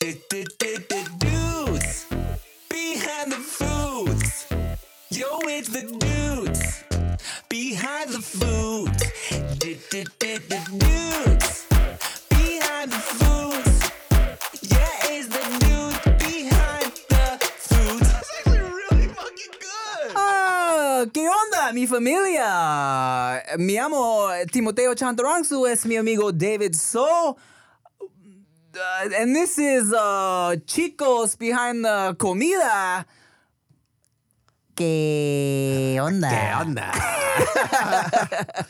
Dudes behind the foods. Yo, it's the dudes behind the foods. Dudes behind the foods. Yeah, it's the dude behind the foods. That's actually really fucking good. Ah, ¿Qué onda, mi familia? Me llamo Timoteo Chantarangsu, es mi amigo David So. Uh, and this is uh, Chicos Behind the Comida. ¿Qué onda? ¿Qué onda?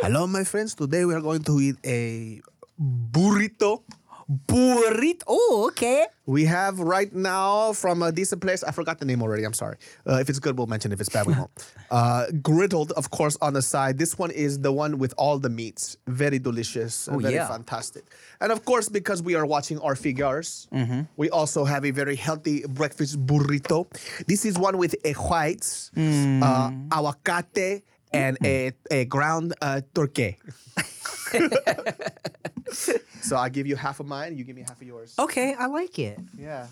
Hello, my friends. Today we are going to eat a burrito. Burrito. Oh, okay. We have right now from a decent place. I forgot the name already. I'm sorry. Uh, if it's good, we'll mention. If it's bad, we won't. Uh, griddled, of course, on the side. This one is the one with all the meats. Very delicious. Oh, very yeah. fantastic. And of course, because we are watching our figures, Mm-hmm. we also have a very healthy breakfast burrito. This is one with a whites, Mm. uh, aguacate, and a, a ground uh, turkey. so I give you half of mine. You give me half of yours. Okay, I like it. Yeah.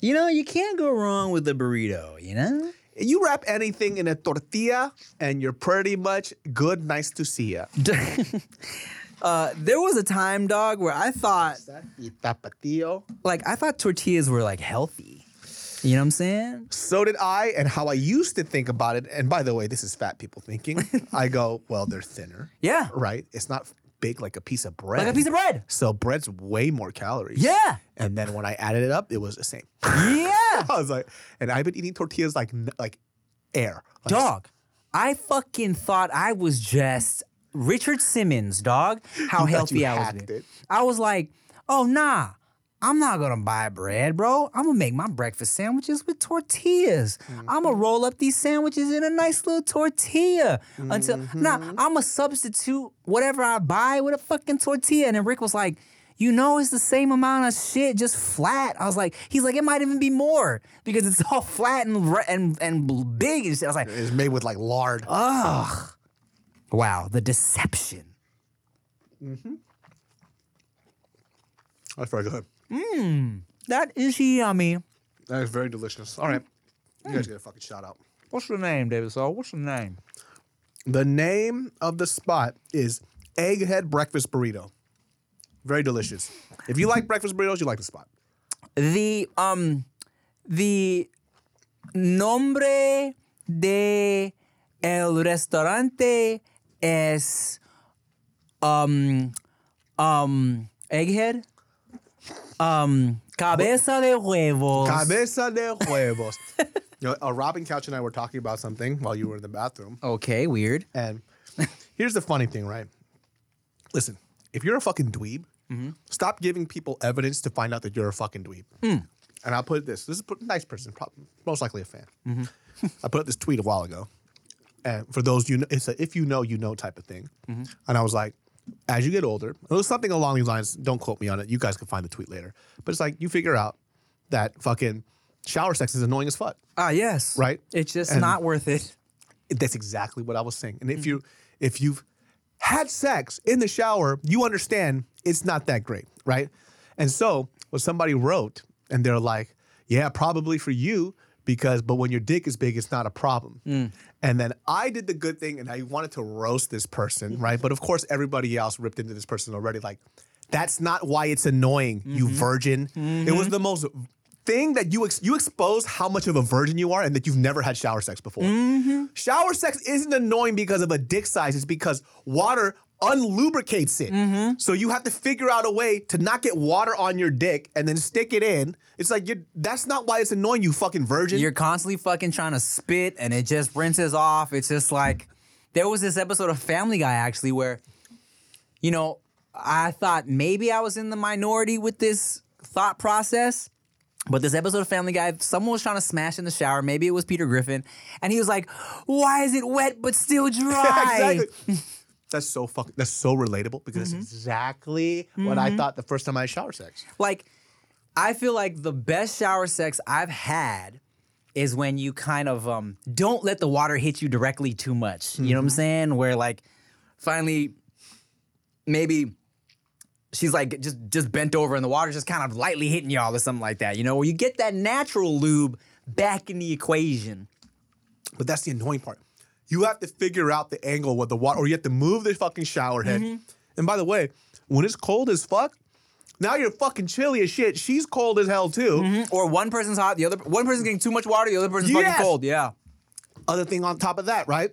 You know, you can't go wrong with the burrito, you know? You wrap anything in a tortilla, and you're pretty much good. Nice to see ya. uh, there was a time, dog, where I thought, like, I thought tortillas were like healthy. You know what I'm saying? So did I, and how I used to think about it. And by the way, this is fat people thinking. I go, well, they're thinner, Yeah. right? It's not big like a piece of bread. Like a piece of bread. So bread's way more calories. Yeah. And then when I added it up, it was the same. Yeah. I was like, and I've been eating tortillas like like air. Like, Dog, I fucking thought I was just Richard Simmons, dog. How healthy I was. I was like, oh nah, I'm not gonna buy bread, bro. I'm gonna make my breakfast sandwiches with tortillas. I'm gonna roll up these sandwiches in a nice little tortilla until nah, I'm gonna substitute whatever I buy with a fucking tortilla. And then Rick was like. You know, it's the same amount of shit, just flat. I was like, he's like, it might even be more because it's all flat and and and big and shit. I was like, It's made with like lard. Ugh. Wow, the deception. Mm-hmm. That's very good. Mmm, that is yummy. That is very delicious. All right. You guys get a fucking shout out. What's the name, David So? What's the name? The name of the spot is Egghead Breakfast Burrito. Very delicious. If you like breakfast burritos, you like the spot. The um the nombre de el restaurante es um um egghead um cabeza de huevos. Cabeza de huevos. you know, uh, Robin Couch and I were talking about something while you were in the bathroom. okay, weird. And here's the funny thing, right? Listen, if you're a fucking dweeb, stop giving people evidence to find out that you're a fucking dweeb. And I'll put this: this is a nice person, probably, most likely a fan. I put up this tweet a while ago, and for those you know, it's a if you know, you know type of thing. And I was like, as you get older, it was something along these lines. Don't quote me on it. You guys can find the tweet later. But it's like you figure out that fucking shower sex is annoying as fuck. Ah, yes. Right? It's just And- not worth it. That's exactly what I was saying. And if you if you've had sex in the shower, you understand it's not that great, right? And so what somebody wrote, and they're like, "Yeah, probably for you." Because, but when your dick is big, it's not a problem. Mm. And then I did the good thing and I wanted to roast this person, right? But of course, everybody else ripped into this person already. Like, that's not why it's annoying, you mm-hmm. virgin. It was mm-hmm. the most thing that you ex- you expose how much of a virgin you are and that you've never had shower sex before. Mm-hmm. Shower sex isn't annoying because of a dick size. It's because water unlubricates it. Mm-hmm. So you have to figure out a way to not get water on your dick and then stick it in. It's like you're, that's not why it's annoying, you fucking virgin. You're constantly fucking trying to spit and it just rinses off. It's just like there was this episode of Family Guy actually where, you know, I thought maybe I was in the minority with this thought process. But this episode of Family Guy, someone was trying to smash in the shower. Maybe it was Peter Griffin. And he was like, Why is it wet but still dry? exactly. That's so fucking that's so relatable because Mm-hmm. it's exactly what I thought the first time I had shower sex. like I feel like the best shower sex I've had is when you kind of um don't let the water hit you directly too much. You know what I'm saying? Where like finally maybe she's like just just bent over and the water's just kind of lightly hitting y'all or something like that. You know, where you get that natural lube back in the equation. But that's the annoying part. You have to figure out the angle with the water, or you have to move the fucking shower head. Mm-hmm. And by the way, when it's cold as fuck, now you're fucking chilly as shit. She's cold as hell too. Or one person's hot, the other one person's getting too much water, the other person's Yes. fucking cold. Yeah. Other thing on top of that, right?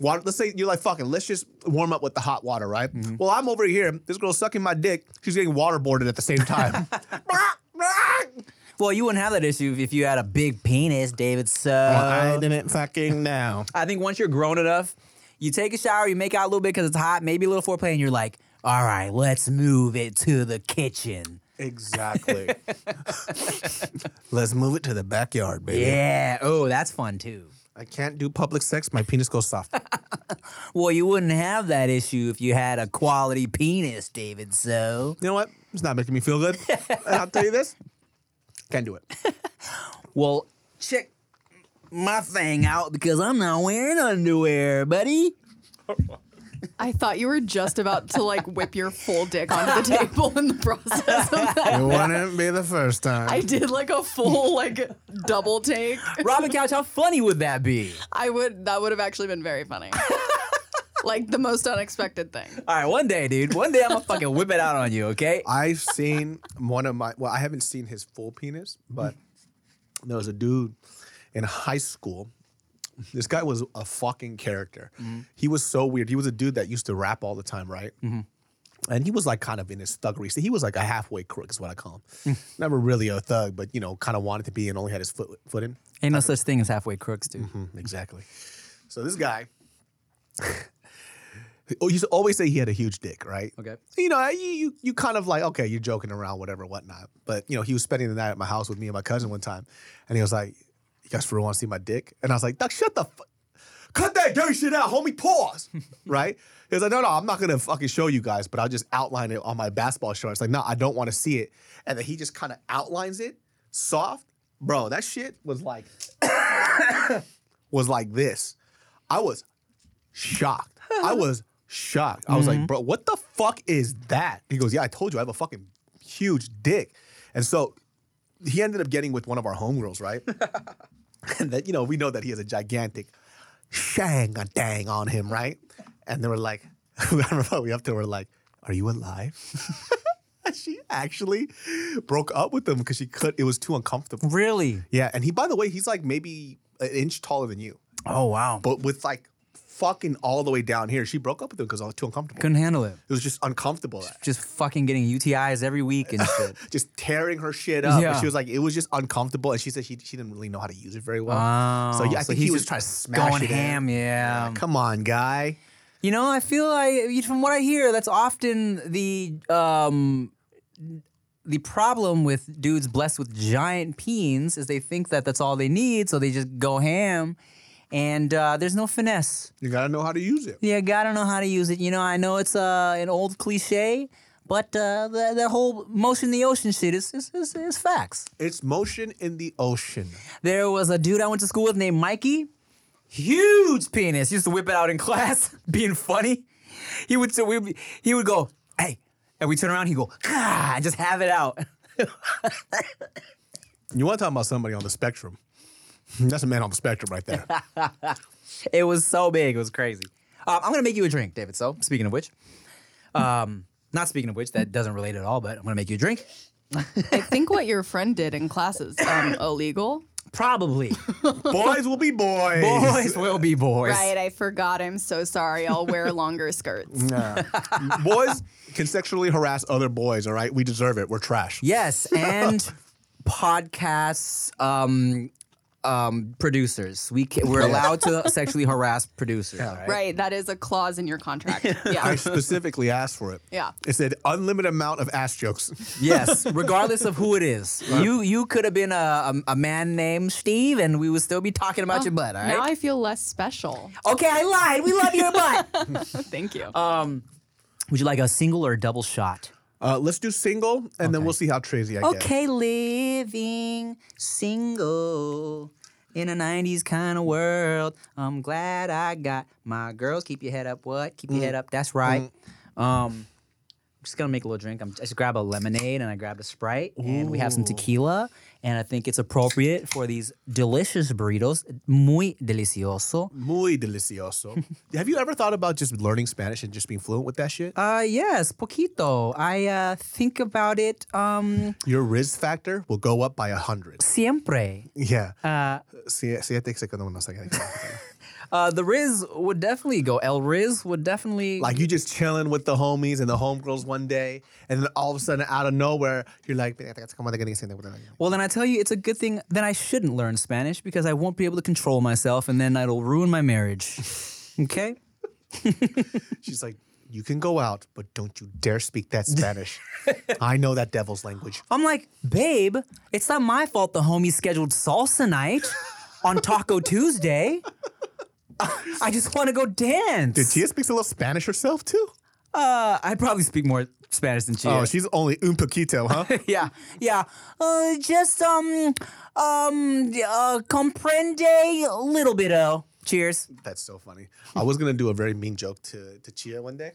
Water, let's say you're like, fucking, let's just warm up with the hot water, right? Mm-hmm. Well, I'm over here. This girl's sucking my dick. She's getting waterboarded at the same time. Well, you wouldn't have that issue if you had a big penis, David. So I didn't fucking know. I think once you're grown enough, you take a shower, you make out a little bit because it's hot, maybe a little foreplay, and you're like, all right, let's move it to the kitchen. Exactly. let's move it to the backyard, baby. Yeah. Oh, that's fun too. I can't do public sex. My penis goes soft. Well, you wouldn't have that issue if you had a quality penis, David. So, You know what? It's not making me feel good. And I'll tell you this. Can't do it. well, check my thing out because I'm not wearing underwear, buddy. I thought you were just about to like whip your full dick onto the table in the process of that. It wouldn't be the first time. I did like a full like double take. Robin Couch, how funny would that be? I would that would have actually been very funny. like the most unexpected thing. All right, one day, dude. One day I'm gonna fucking whip it out on you, okay? I've seen one of my, well, I haven't seen his full penis, but there was a dude in high school. This guy was a fucking character. Mm-hmm. He was so weird. He was a dude that used to rap all the time, right? Mm-hmm. And he was like kind of in his thuggery. So he was like a halfway crook, is what I call him. Mm. Never really a thug, but you know, kind of wanted to be and only had his foot foot in. Ain't no such thing as halfway crooks, dude. Mm, exactly. So this guy, Oh, he used to always say he had a huge dick, right? Okay. You know, you, you you kind of like, okay, you're joking around, whatever, whatnot. But you know, he was spending the night at my house with me and my cousin one time, and he was like, "You guys for real want to see my dick?" And I was like, "Duck, shut the fuck." Cut that dirty shit out, homie. Pause. right? He was like, no, no, I'm not gonna fucking show you guys, but I'll just outline it on my basketball show. It's like, no, I don't want to see it. And then he just kind of outlines it, soft. Bro, that shit was like was like this. I was shocked. I was shocked. I was like, mm-hmm. bro, what the fuck is that? He goes, yeah, I told you I have a fucking huge dick. And so he ended up getting with one of our homegirls, right? and that, you know, we know that he has a gigantic shang a dang on him, right? And they were like, I remember we up to her like, are you alive? She actually broke up with him because she could, it was too uncomfortable. Really? Yeah, and he, by the way, he's like maybe an inch taller than you, Oh wow. but with like fucking all the way down here. She broke up with him because I was too uncomfortable. Couldn't handle it. It was just uncomfortable. Just fucking getting UTIs every week and shit. Just tearing her shit up. Yeah. And she was like, it was just uncomfortable. And she said she, she didn't really know how to use it very well. Oh, so yeah, I think he was trying to smash going it ham. Yeah. Come on, guy. You know, I feel like from what I hear, that's often the um the problem with dudes blessed with giant peens is they think that that's all they need, so they just go ham, and uh, there's no finesse. You gotta know how to use it. Yeah, gotta know how to use it. You know, I know it's uh, an old cliche, but uh, the the whole motion in the ocean shit is is, is, is facts. It's motion in the ocean. There was a dude I went to school with named Mikey. Huge penis. Used to whip it out in class, being funny. He would so we he would go, hey, and we turn around. He go, ah, and just have it out. You want to talk about somebody on the spectrum? That's a man on the spectrum right there. It was so big. It was crazy. Um, I'm gonna make you a drink, David. So speaking of which, um, not speaking of which, that doesn't relate at all. But I'm gonna make you a drink. I think what your friend did in class is um, illegal. Probably boys will be boys. boys will be boys. Right, I forgot. I'm so sorry. I'll wear longer skirts. boys can sexually harass other boys. All right, we deserve it. We're trash. Yes, and podcasts um, um, producers. We ca- we're allowed to sexually harass producers. all right? Right, that is a clause in your contract. I specifically asked for it. Yeah. It said unlimited amount of ass jokes. Yes, regardless of who it is. You you could have been a, a, a man named Steve, and we would still be talking about your butt. All right. Now I feel less special. okay, I lied. We love your butt. Thank you. um, would you like a single or a double shot? Uh, let's do single, and then we'll see how crazy I get. Okay, living single in a 90s kind of world. I'm glad I got my girls. Keep your head up. What? Keep your head up. That's right. Um, just gonna make a little drink. I'm I just grab a lemonade and I grabbed a sprite and we have some tequila. And I think it's appropriate for these delicious burritos. Muy delicioso. Muy delicioso. Have you ever thought about just learning Spanish and just being fluent with that shit? Uh yes, poquito. I uh think about it um Your rizz factor will go up by a hundred. siempre. Yeah. Uh Sie- siete segundos, no sé qué. Uh the rizz would definitely go. El rizz would definitely Like you just chilling with the homies and the homegirls one day, and then all of a sudden, out of nowhere, you're like, Well, then I tell you, it's a good thing. Then I shouldn't learn Spanish because I won't be able to control myself, and then it'll ruin my marriage. Okay. She's like, you can go out, but don't you dare speak that Spanish. I know that devil's language. I'm like, babe, it's not my fault the homie scheduled salsa night on Taco Tuesday. I just want to go dance. Did Tia speaks a little Spanish herself too? Uh, I probably speak more Spanish than she. Oh, is. she's only un poquito, huh? yeah, yeah. Uh, just um, um, uh, comprende a little bit. Oh, cheers. That's so funny. I was gonna do a very mean joke to to Chia one day,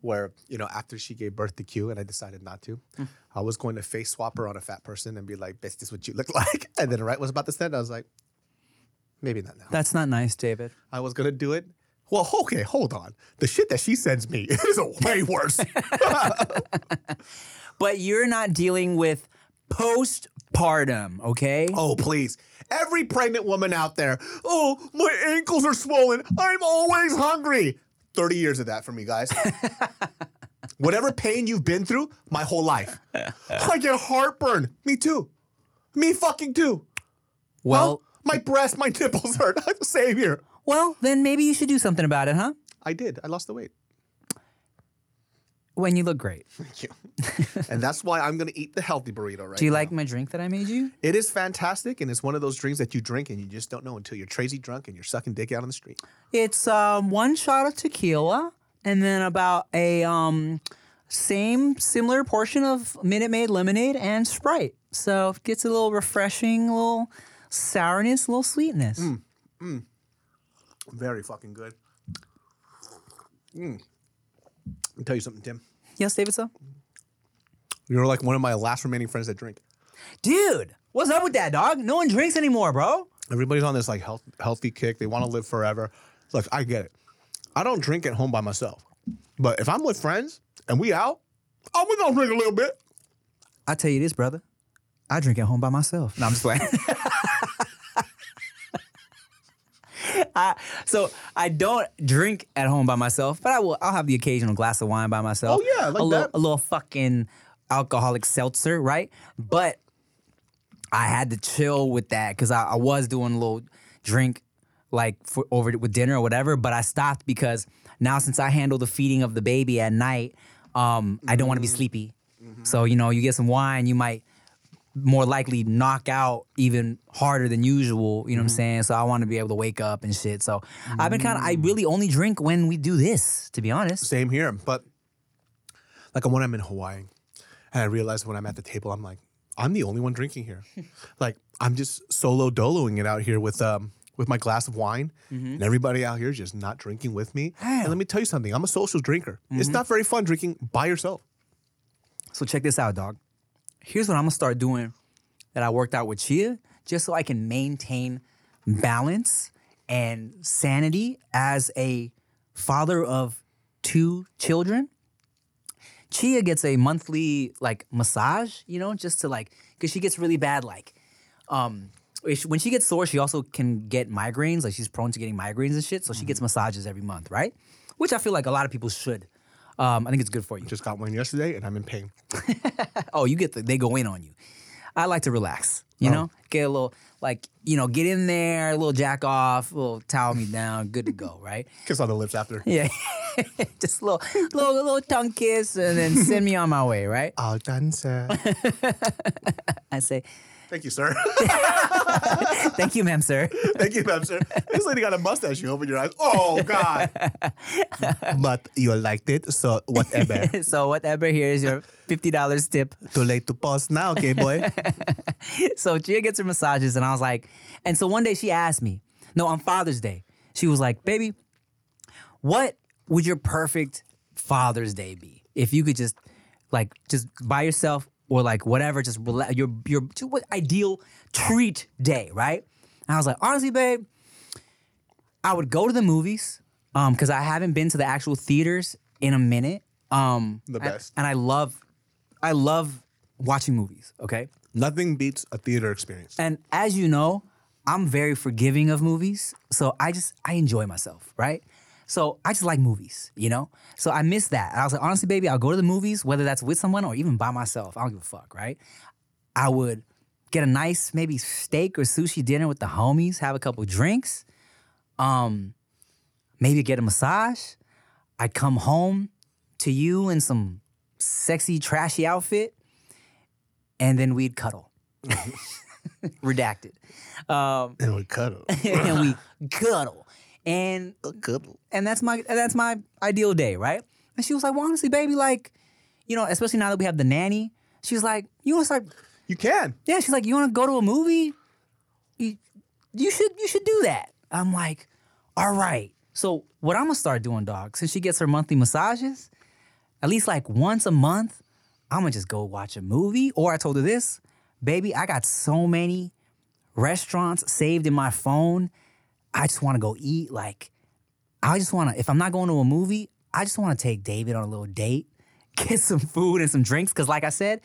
where you know after she gave birth to Q, and I decided not to. I was going to face swap her on a fat person and be like, "Bitch, this is what you look like." And then right was about to send, I was like, maybe not now. That's not nice, David. I was gonna do it. Well, okay, hold on. The shit that she sends me is way worse. But you're not dealing with postpartum, okay? oh, please. Every pregnant woman out there, oh, my ankles are swollen. I'm always hungry. 30 years of that for me, guys. Whatever pain you've been through, my whole life. I get heartburn. Me too. Me fucking too. well, my breast, my nipples hurt. Same here. well, then maybe you should do something about it, huh? I did. I lost the weight. When you look great. Thank you. and that's why I'm gonna eat the healthy burrito right Do you now. like my drink that I made you? It is fantastic, and it's one of those drinks that you drink and you just don't know until you're crazy drunk and you're sucking dick out on the street. It's um, one shot of tequila and then about a um, same similar portion of Minute Maid lemonade and Sprite. So it gets a little refreshing, a little sourness, a little sweetness. Very fucking good. Mm. Let me tell you something, Tim. Yes, David. So, You're like one of my last remaining friends that drink. dude, what's up with that dog? No one drinks anymore, bro. Everybody's on this like health, healthy kick. They want to live forever. Look, I get it. I don't drink at home by myself, but if I'm with friends and we out, oh, we gonna drink a little bit. I tell you this, brother. I drink at home by myself. No, I'm just playing. I, so I don't drink at home by myself, but I will. I'll have the occasional glass of wine by myself. Oh, yeah, like a little, a little fucking alcoholic seltzer, right? But I had to chill with that because I, I was doing a little drink like for, over with dinner or whatever. But I stopped because now since I handle the feeding of the baby at night, um, I don't want to be sleepy. So you know, you get some wine, you might more likely knock out even harder than usual. You know what I'm mm-hmm. saying? So I want to be able to wake up and shit. So I've been kind of. I mm. really only drink when we do this, to be honest. Same here, but like when I'm in Hawaii, and I realize when I'm at the table, I'm like, I'm the only one drinking here. like I'm just solo doloing it out here with um with my glass of wine, mm-hmm. and everybody out here is just not drinking with me. And let me tell you something, I'm a social drinker. It's mm-hmm. not very fun drinking by yourself. So check this out, dog. Here's what I'm gonna start doing that I worked out with Chia, just so I can maintain balance and sanity as a father of two children. Chia gets a monthly like massage, you know, just to like, cause she gets really bad like, um, when she gets sore, she also can get migraines. Like she's prone to getting migraines and shit, so she gets massages every month, right? Which I feel like a lot of people should. Um, I think it's good for you. Just got one yesterday, and I'm in pain. Oh, you get the they go in on you. I like to relax, you know, get a little like you know, get in there, a little jack off, a little towel me down, good to go, right? Kiss on the lips after. Yeah, just a little, little, little tongue kiss, and then send me on my way, right? I'll dance. I say, Thank you, sir. thank you, ma'am, sir. Thank you, ma'am, sir. This lady got a mustache. You open your eyes. Oh God. but you liked it, so whatever. so whatever, here's your fifty dollars tip. Too late to pause now, okay, boy. so Chia gets her massages, and I was like, and so one day she asked me, no, on Father's Day, she was like, baby, what would your perfect Father's Day be? if you could just like just by yourself or like whatever, just relax, your your ideal treat day, right? And I was like, honestly, babe, I would go to the movies um because I haven't been to the actual theaters in a minute. Um, The best. and I love, I love watching movies. Okay, Nothing beats a theater experience. and as you know, I'm very forgiving of movies. So I just I enjoy myself, right? So I just like movies, you know? So I miss that. And I was like, honestly, baby, I'll go to the movies, whether that's with someone or even by myself. I don't give a fuck, right? I would get a nice maybe steak or sushi dinner with the homies, have a couple drinks, um, maybe get a massage. I'd come home to you in some sexy, trashy outfit, and then we'd cuddle. Redacted. Um, And we cuddle. and we cuddle. And cuddle. and that's my and that's my ideal day, right? And she was like, well, honestly, baby, like, you know, especially now that we have the nanny, she was like, you want to start You can. yeah, she's like, you want to go to a movie? You, you should you should do that. I'm like, all right. So what I'm gonna start doing, dog, since she gets her monthly massages, at least like once a month, I'm gonna just go watch a movie. Or I told her this, baby, I got so many restaurants saved in my phone. I just want to go eat. Like, I just want to. If I'm not going to a movie, I just want to take David on a little date, get some food and some drinks. Cause like I said,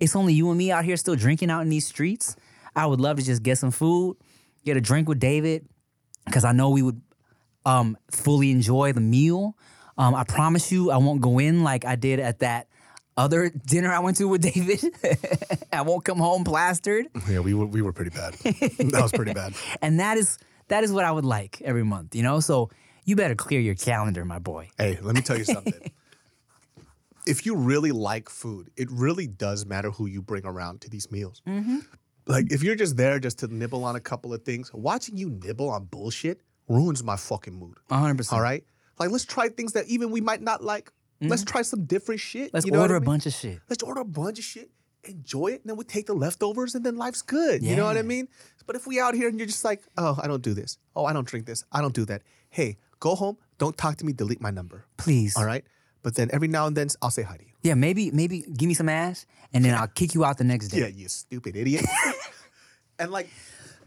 it's only you and me out here still drinking out in these streets. I would love to just get some food, get a drink with David, because I know we would um, fully enjoy the meal. Um, I promise you, I won't go in like I did at that other dinner I went to with David. I won't come home plastered, Yeah, we were we were pretty bad. that was pretty bad. and that is that is what I would like every month. You know, so you better clear your calendar, my boy. Hey, let me tell you something. if you really like food, it really does matter who you bring around to these meals. Mm-hmm. Like, if you're just there just to nibble on a couple of things, watching you nibble on bullshit ruins my fucking mood. 100. percent All right? Like, let's try things that even we might not like. Let's mm-hmm. try some different shit. Let's you know order I a mean? bunch of shit. Let's order a bunch of shit, enjoy it, and then we take the leftovers, and then life's good. You know what I mean? But if we out here and you're just like, oh, I don't do this. Oh, I don't drink this. I don't do that. Hey, go home. Don't talk to me. Delete my number. Please. All right. But then every now and then I'll say hi to you. Yeah, maybe maybe give me some ass, and then I'll kick you out the next day. Yeah, you stupid idiot. and like,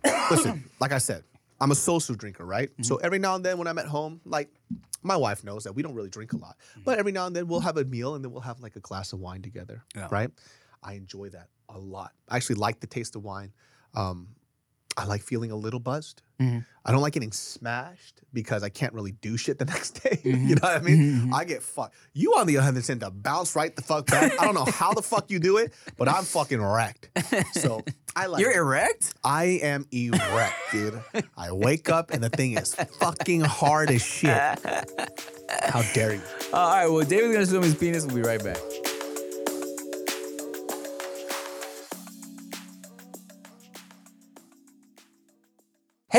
listen, like I said, I'm a social drinker, right? So mm-hmm. every now and then when I'm at home, like my wife knows that we don't really drink a lot, mm. but every now and then we'll have a meal and then we'll have like a glass of wine together, Yeah. right? I enjoy that a lot. I actually like the taste of wine. Um, I like feeling a little buzzed. Mhm. I don't like getting smashed because I can't really do shit the next day. you Mhm. know what I mean? Mhm. I get fucked. You on the other hand tend to bounce right the fuck back. I don't know how the fuck you do it, but I'm fucking wrecked. So I like You're it. erect? I am erect, dude. I wake up and the thing is fucking hard as shit. How dare you? All right, well, David's gonna show him his penis. We'll be right back.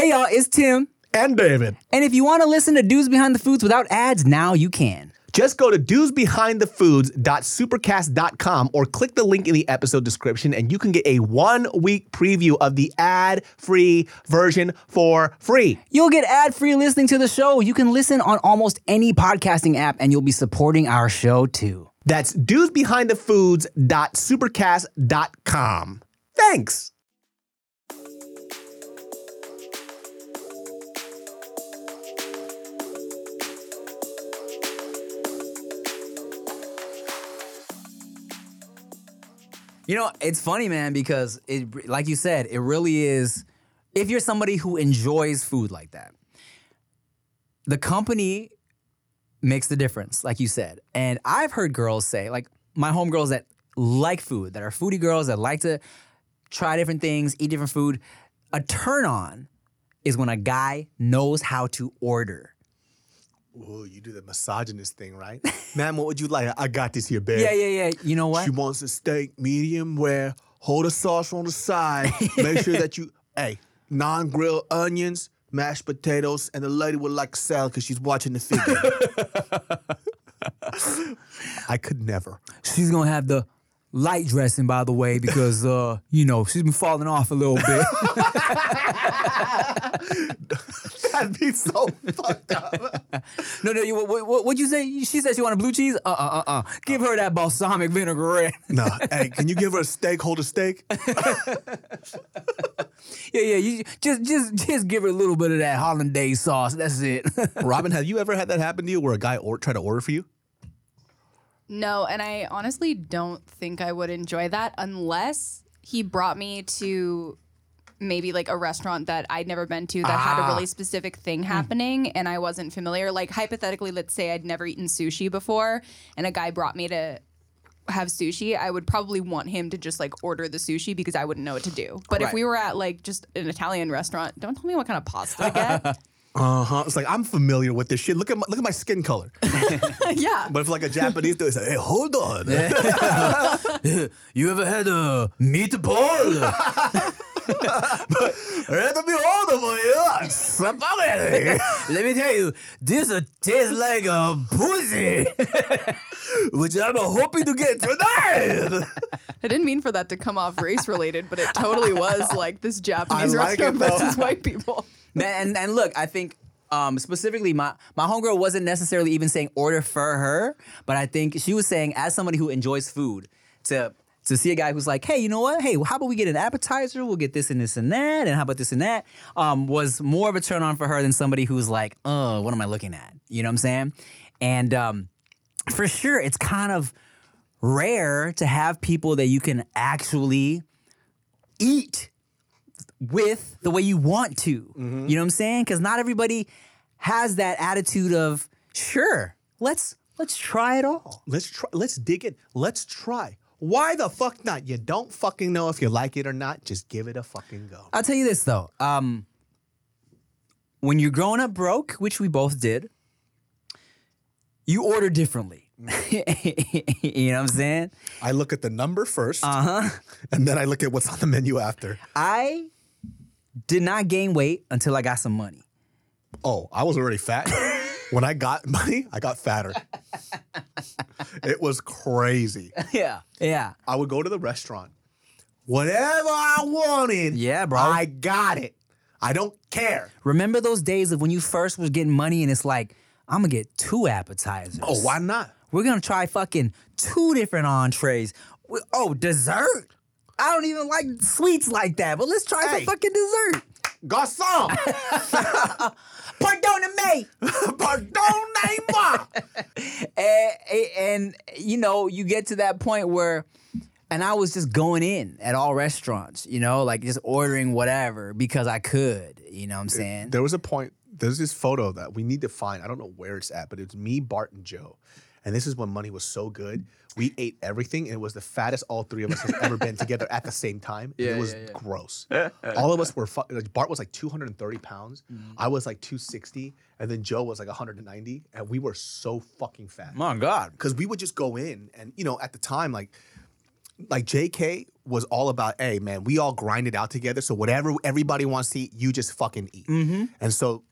Hey, y'all, it's Tim. And David. And if you want to listen to Dudes Behind the Foods without ads, now you can. Just go to dudesbehindthefoods.supercast.com or click the link in the episode description and you can get a one week preview of the ad free version for free. You'll get ad free listening to the show. You can listen on almost any podcasting app, and you'll be supporting our show too. That's dudesbehindthefoods.supercast.com. Thanks. You know, it's funny, man, because it, like you said, it really is. If you're somebody who enjoys food like that, the company makes the difference, like you said. And I've heard girls say, like my homegirls that like food, that are foodie girls that like to try different things, eat different food. A turn on is when a guy knows how to order. Ooh, you do the misogynist thing, right? Man, what would you like? I got this here, babe. Yeah, yeah, yeah. You know what? She wants a steak medium rare. Hold the sauce on the side. Make sure that you, hey, non-grilled onions, mashed potatoes, and the lady would like salad because she's watching the figure. I could never. She's gonna have the light dressing, by the way, because uh, you know she's been falling off a little bit. That'd be so fucked up. no, no, you, what, what, what'd you say? She said she wanted blue cheese. Uh, uh, uh, uh. Give her that balsamic vinaigrette. No, hey, can you give her a steak? Hold a steak. yeah, yeah. You just, just, just give her a little bit of that hollandaise sauce. That's it. Robin, have you ever had that happen to you where a guy or tried to order for you? No, and I honestly don't think I would enjoy that unless he brought me to maybe like a restaurant that I'd never been to that had a really ah. specific thing hmm. happening and I wasn't familiar. Like hypothetically, let's say I'd never eaten sushi before and a guy brought me to have sushi, I would probably want him to just like order the sushi because I wouldn't know what to do. But if Right. we were at like just an Italian restaurant, don't tell me what kind of pasta to get. Uh huh. It's like I'm familiar with this shit. Look at my, look at my skin color. yeah. But if like a Japanese dude, it's like, hey, hold on. you ever had a meatball? Let me hold on for you. Let me tell you, this uh, tastes like a pussy, which I'm hoping to get tonight. I didn't mean for that to come off race related, but it totally was like this Japanese I like restaurant though. versus white people. And, and look, I think um, specifically my my homegirl wasn't necessarily even saying order for her, but I think she was saying as somebody who enjoys food to to see a guy who's like, hey, you know what? Hey, how about we get an appetizer? We'll get this and this and that, and how about this and that? Um, was more of a turn on for her than somebody who's like, oh, what am I looking at? You know what I'm saying? And um, for sure, it's kind of rare to have people that you can actually eat with the way you want to. You know what I'm saying? Because not everybody has that attitude of sure, let's let's try it all. Let's try. Let's dig in. Let's try. Why the fuck not? You don't fucking know if you like it or not. Just give it a fucking go. I'll tell you this though. Um, when you're growing up broke, which we both did, you order differently. you know what I'm saying? I look at the number first, Uh huh. and then I look at what's on the menu after. I did not gain weight until I got some money. Oh, I was already fat. when I got money, I got fatter. it was crazy. Yeah. Yeah. I would go to the restaurant. Whatever I wanted, Yeah, bro. I got it. I don't care. Remember those days of when you first was getting money and it's like, I'm gonna get two appetizers. Oh, why not? We're gonna try fucking two different entrees. We- Oh, dessert. I don't even like sweets like that, but let's try Hey. some fucking dessert. Garçon! Pardon me. Pardonnez-moi! and, eh, eh, and you know, you get to that point where, and I was just going in at all restaurants, you know, like just ordering whatever because I could. You know what I'm saying? There was a point, there's this photo that we need to find. I don't know where it's at, but it's me, Bart, and Joe. And this is when money was so good. We ate everything, and it was the fattest all three of us have ever been together at the same time. and it was gross. all of us were, fu- like, Bart was like 230 pounds. Mm-hmm. I was like 260, and then Joe was like 190. And we were so fucking fat. My God. because we would just go in and you know at the time like like JK was all about hey man we all grind it out together so whatever everybody wants to eat you just fucking eat mm-hmm. and so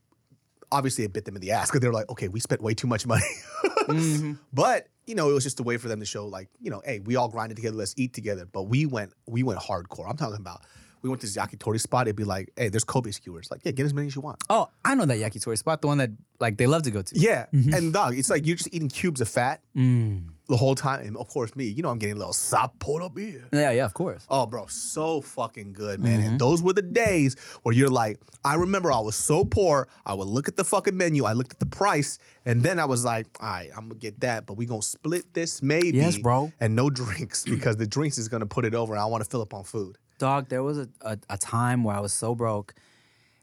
obviously it bit them in the ass because they were like okay we spent way too much money Mm-hmm. but you know it was just a way for them to show like you know hey we all grinded together. Let's eat together. But we went we went hardcore. I'm talking about we went to this yakitori spot it'd be like hey there's Kobe skewers like yeah get as many as you want Oh, I know that yakitori spot, the one that like they love to go to. yeah mm-hmm. and dog it's like you're just eating cubes of fat mm. the whole time and of course me you know I'm getting a little Sapporo beer Yeah, yeah, of course. Oh, bro, so fucking good, man. And mm-hmm. those were the days where you're like, I remember I was so poor. I would look at the fucking menu, I looked at the price, and then I was like, all right, I'm gonna get that, but we gonna split this maybe. Yes, bro. And no drinks because the drinks is gonna put it over. And I want to fill up on food. Dog, there was a, a, a time where I was so broke,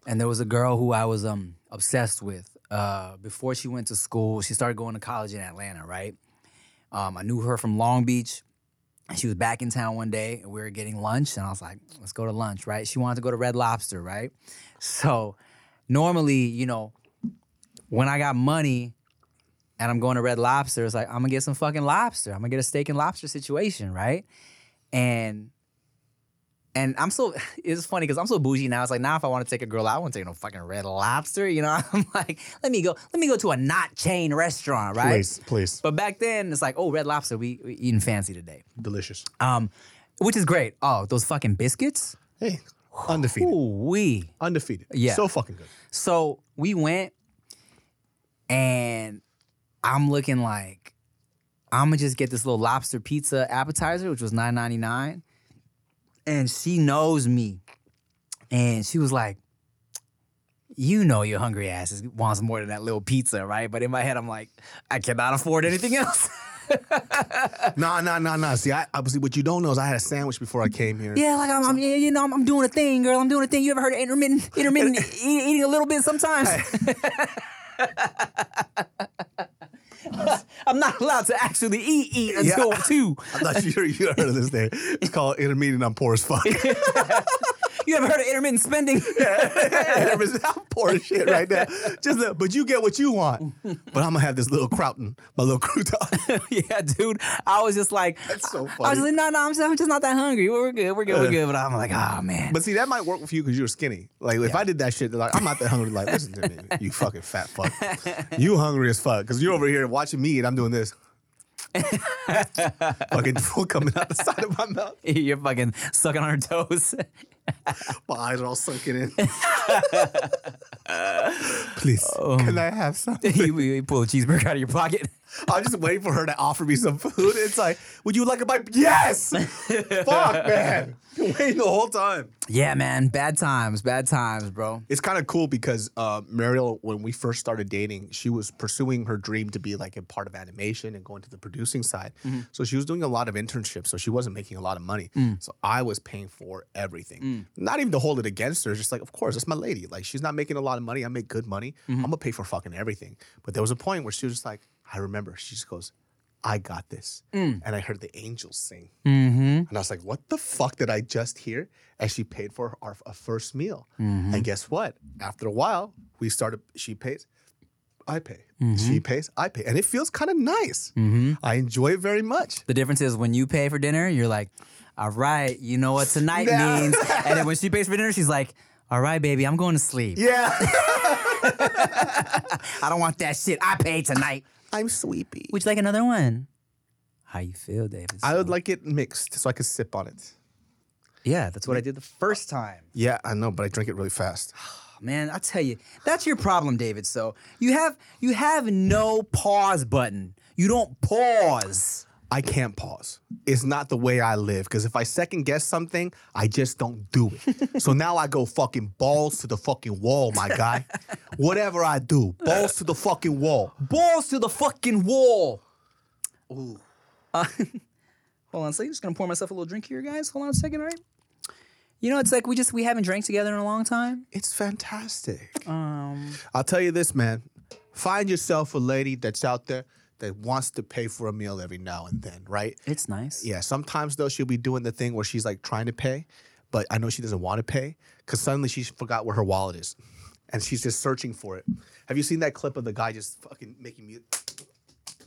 and there was a girl who I was um obsessed with. Uh, before she went to school, she started going to college in Atlanta, right? Um, I knew her from Long Beach. She was back in town one day, and we were getting lunch, and I was like, "Let's go to lunch, right?" She wanted to go to Red Lobster, right? So, normally, you know, when I got money and I'm going to Red Lobster, it's like I'm gonna get some fucking lobster. I'm gonna get a steak and lobster situation, right? And And I'm so it's funny because I'm so bougie now. It's like now if I want to take a girl out, I won't take no fucking red lobster. You know, I'm like, let me go, let me go to a not chain restaurant, right? Please, please. But back then it's like, oh, red lobster, we, we eating fancy today. Delicious. Um, which is great. Oh, those fucking biscuits. Hey, undefeated. Ooh wee. Undefeated. Yeah. So fucking good. So we went, and I'm looking like I'm gonna just get this little lobster pizza appetizer, which was nine ninety nine, and she knows me, and she was like, "You know, your hungry ass wants more than that little pizza, right?" But in my head, I'm like, I cannot afford anything else. Nah, nah, nah, nah. See, I obviously what you don't know is I had a sandwich before I came here. yeah, like I'm, I'm you know, I'm, I'm doing a thing, girl. I'm doing a thing. You ever heard of intermittent, intermittent eat, eating a little bit sometimes? I'm not allowed to actually eat, eat until Yeah. two. I thought you, you heard of this thing. It's called intermediate. I'm poor as fuck. You ever heard of intermittent spending? I'm poor as shit right now. Just look, but you get what you want. But I'm gonna have this little crouton, my little crouton. yeah, dude. I was just like, That's so I was funny. like, no, no, I'm just, I'm just not that hungry. We're good, we're good, we're good. But I'm like, oh man. But see, that might work with you because you're skinny. Like if I did that shit, like I'm not that hungry. Like listen to me, you fucking fat fuck. You hungry as fuck because you're over here watching me and I'm doing this. fucking food coming out the side of my mouth. You're fucking sucking on her toes. My eyes are all sunken in. Please, Oh. can I have something? you, you pull a cheeseburger out of your pocket. I'm just waiting for her to offer me some food. It's like, would you like a bite? Yes. Fuck, man. Waiting the whole time. Yeah, man. Bad times, bad times, bro. It's kind of cool because uh, Mariel, when we first started dating, she was pursuing her dream to be like a part of animation and going to the producing side. Mm-hmm. So she was doing a lot of internships. So she wasn't making a lot of money. Mm. So I was paying for everything. Mm. Not even to hold it against her. Just like, of course, that's my lady. Like she's not making a lot of money. I make good money. Mm-hmm. I'm gonna pay for fucking everything. But there was a point where she was just like, I remember. She just goes. I got this. Mm. And I heard the angels sing. Mm-hmm. And I was like, what the fuck did I just hear? And she paid for our, our first meal. Mm-hmm. And guess what? After a while, we started, she pays, I pay. She mm-hmm. pays, I pay. And it feels kind of nice. I enjoy it very much. The difference is when you pay for dinner, you're like, all right, you know what tonight means. And then when she pays for dinner, she's like, all right, baby, I'm going to sleep. Yeah. I don't want that shit. I paid tonight. I'm sleepy. Would you like another one? How you feel, David? I would like it mixed so I could sip on it. yeah, that's what I did the first time. Yeah, I know, but I drink it really fast. Man, I tell you, that's your problem, David. So you have you have no pause button. You don't pause. I can't pause. It's not the way I live. Because if I second guess something, I just don't do it. so now I go fucking balls to the fucking wall, my guy. Whatever I do, balls to the fucking wall. Balls to the fucking wall. Ooh. Uh, hold on a second. Just gonna pour myself a little drink here, guys. Hold on a second, all right? You know, it's like we just we haven't drank together in a long time. It's fantastic. Um, I'll tell you this, man. Find yourself a lady that's out there that wants to pay for a meal every now and then, right? it's nice. Yeah, sometimes though she'll be doing the thing where she's like trying to pay, but I know she doesn't want to pay because suddenly she forgot where her wallet is, and she's just searching for it. Have you seen that clip of the guy just fucking making me?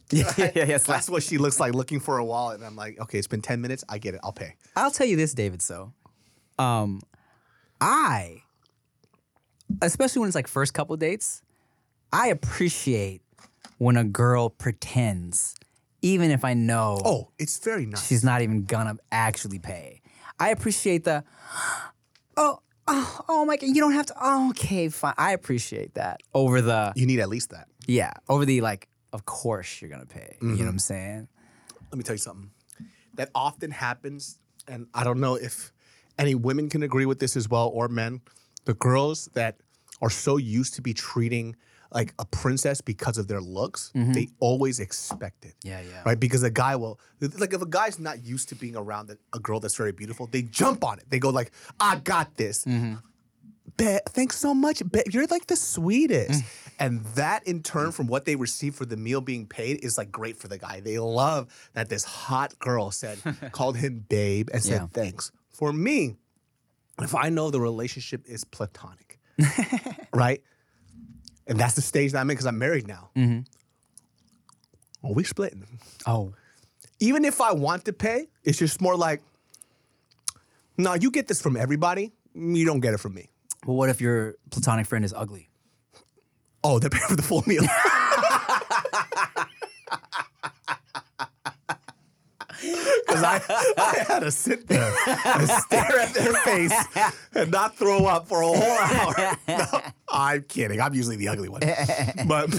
yeah, yeah, yeah. That's what she looks like looking for a wallet, and I'm like, okay, it's been ten minutes. I get it. I'll pay. I'll tell you this, David. So, um, I, especially when it's like first couple dates, I appreciate when a girl pretends, even if I know Oh, it's very nice. she's not even gonna actually pay. I appreciate the, oh, oh, oh my god, you don't have to. Oh, okay, fine. I appreciate that over the, you need at least that. yeah, over the like. Of course you're gonna pay. You know mm-hmm. what I'm saying? let me tell you something that often happens and i don't know if any women can agree with this as well or men the girls that are so used to be treating like a princess because of their looks mm-hmm. they always expect it Yeah, yeah. right because a guy will like if a guy's not used to being around a- girl that's very beautiful they jump on it they go like i got this mm-hmm. Babe, thanks so much. Babe, you're like the sweetest. Mm. And that in turn from what they receive for the meal being paid is like great for the guy. They love that this hot girl said, called him babe and said Yeah. thanks. For me, if I know the relationship is platonic, right? And that's the stage that I'm in because I'm married now. Mm-hmm. Are we splitting? Oh, Even if I want to pay, it's just more like, No, you get this from everybody. You don't get it from me. Well, what if your platonic friend is ugly? Oh, they're paying for the full meal. Because I, I had to sit there and stare at their face and not throw up for a whole hour. No, I'm kidding. I'm usually the ugly one. But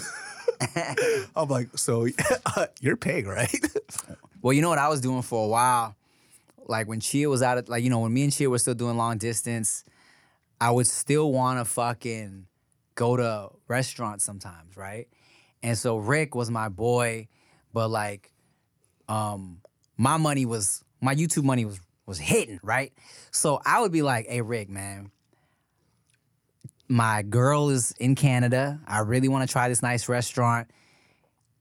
I'm like, so you're paying, right? Well, you know what I was doing for a while? Like when Chia was out of like, you know, when me and Chia were still doing long distance, I would still wanna fucking go to restaurants sometimes, right? And so Rick was my boy, but like um my money was my YouTube money was was hitting, right? So I would be like, hey Rick, man, my girl is in Canada. I really want to try this nice restaurant.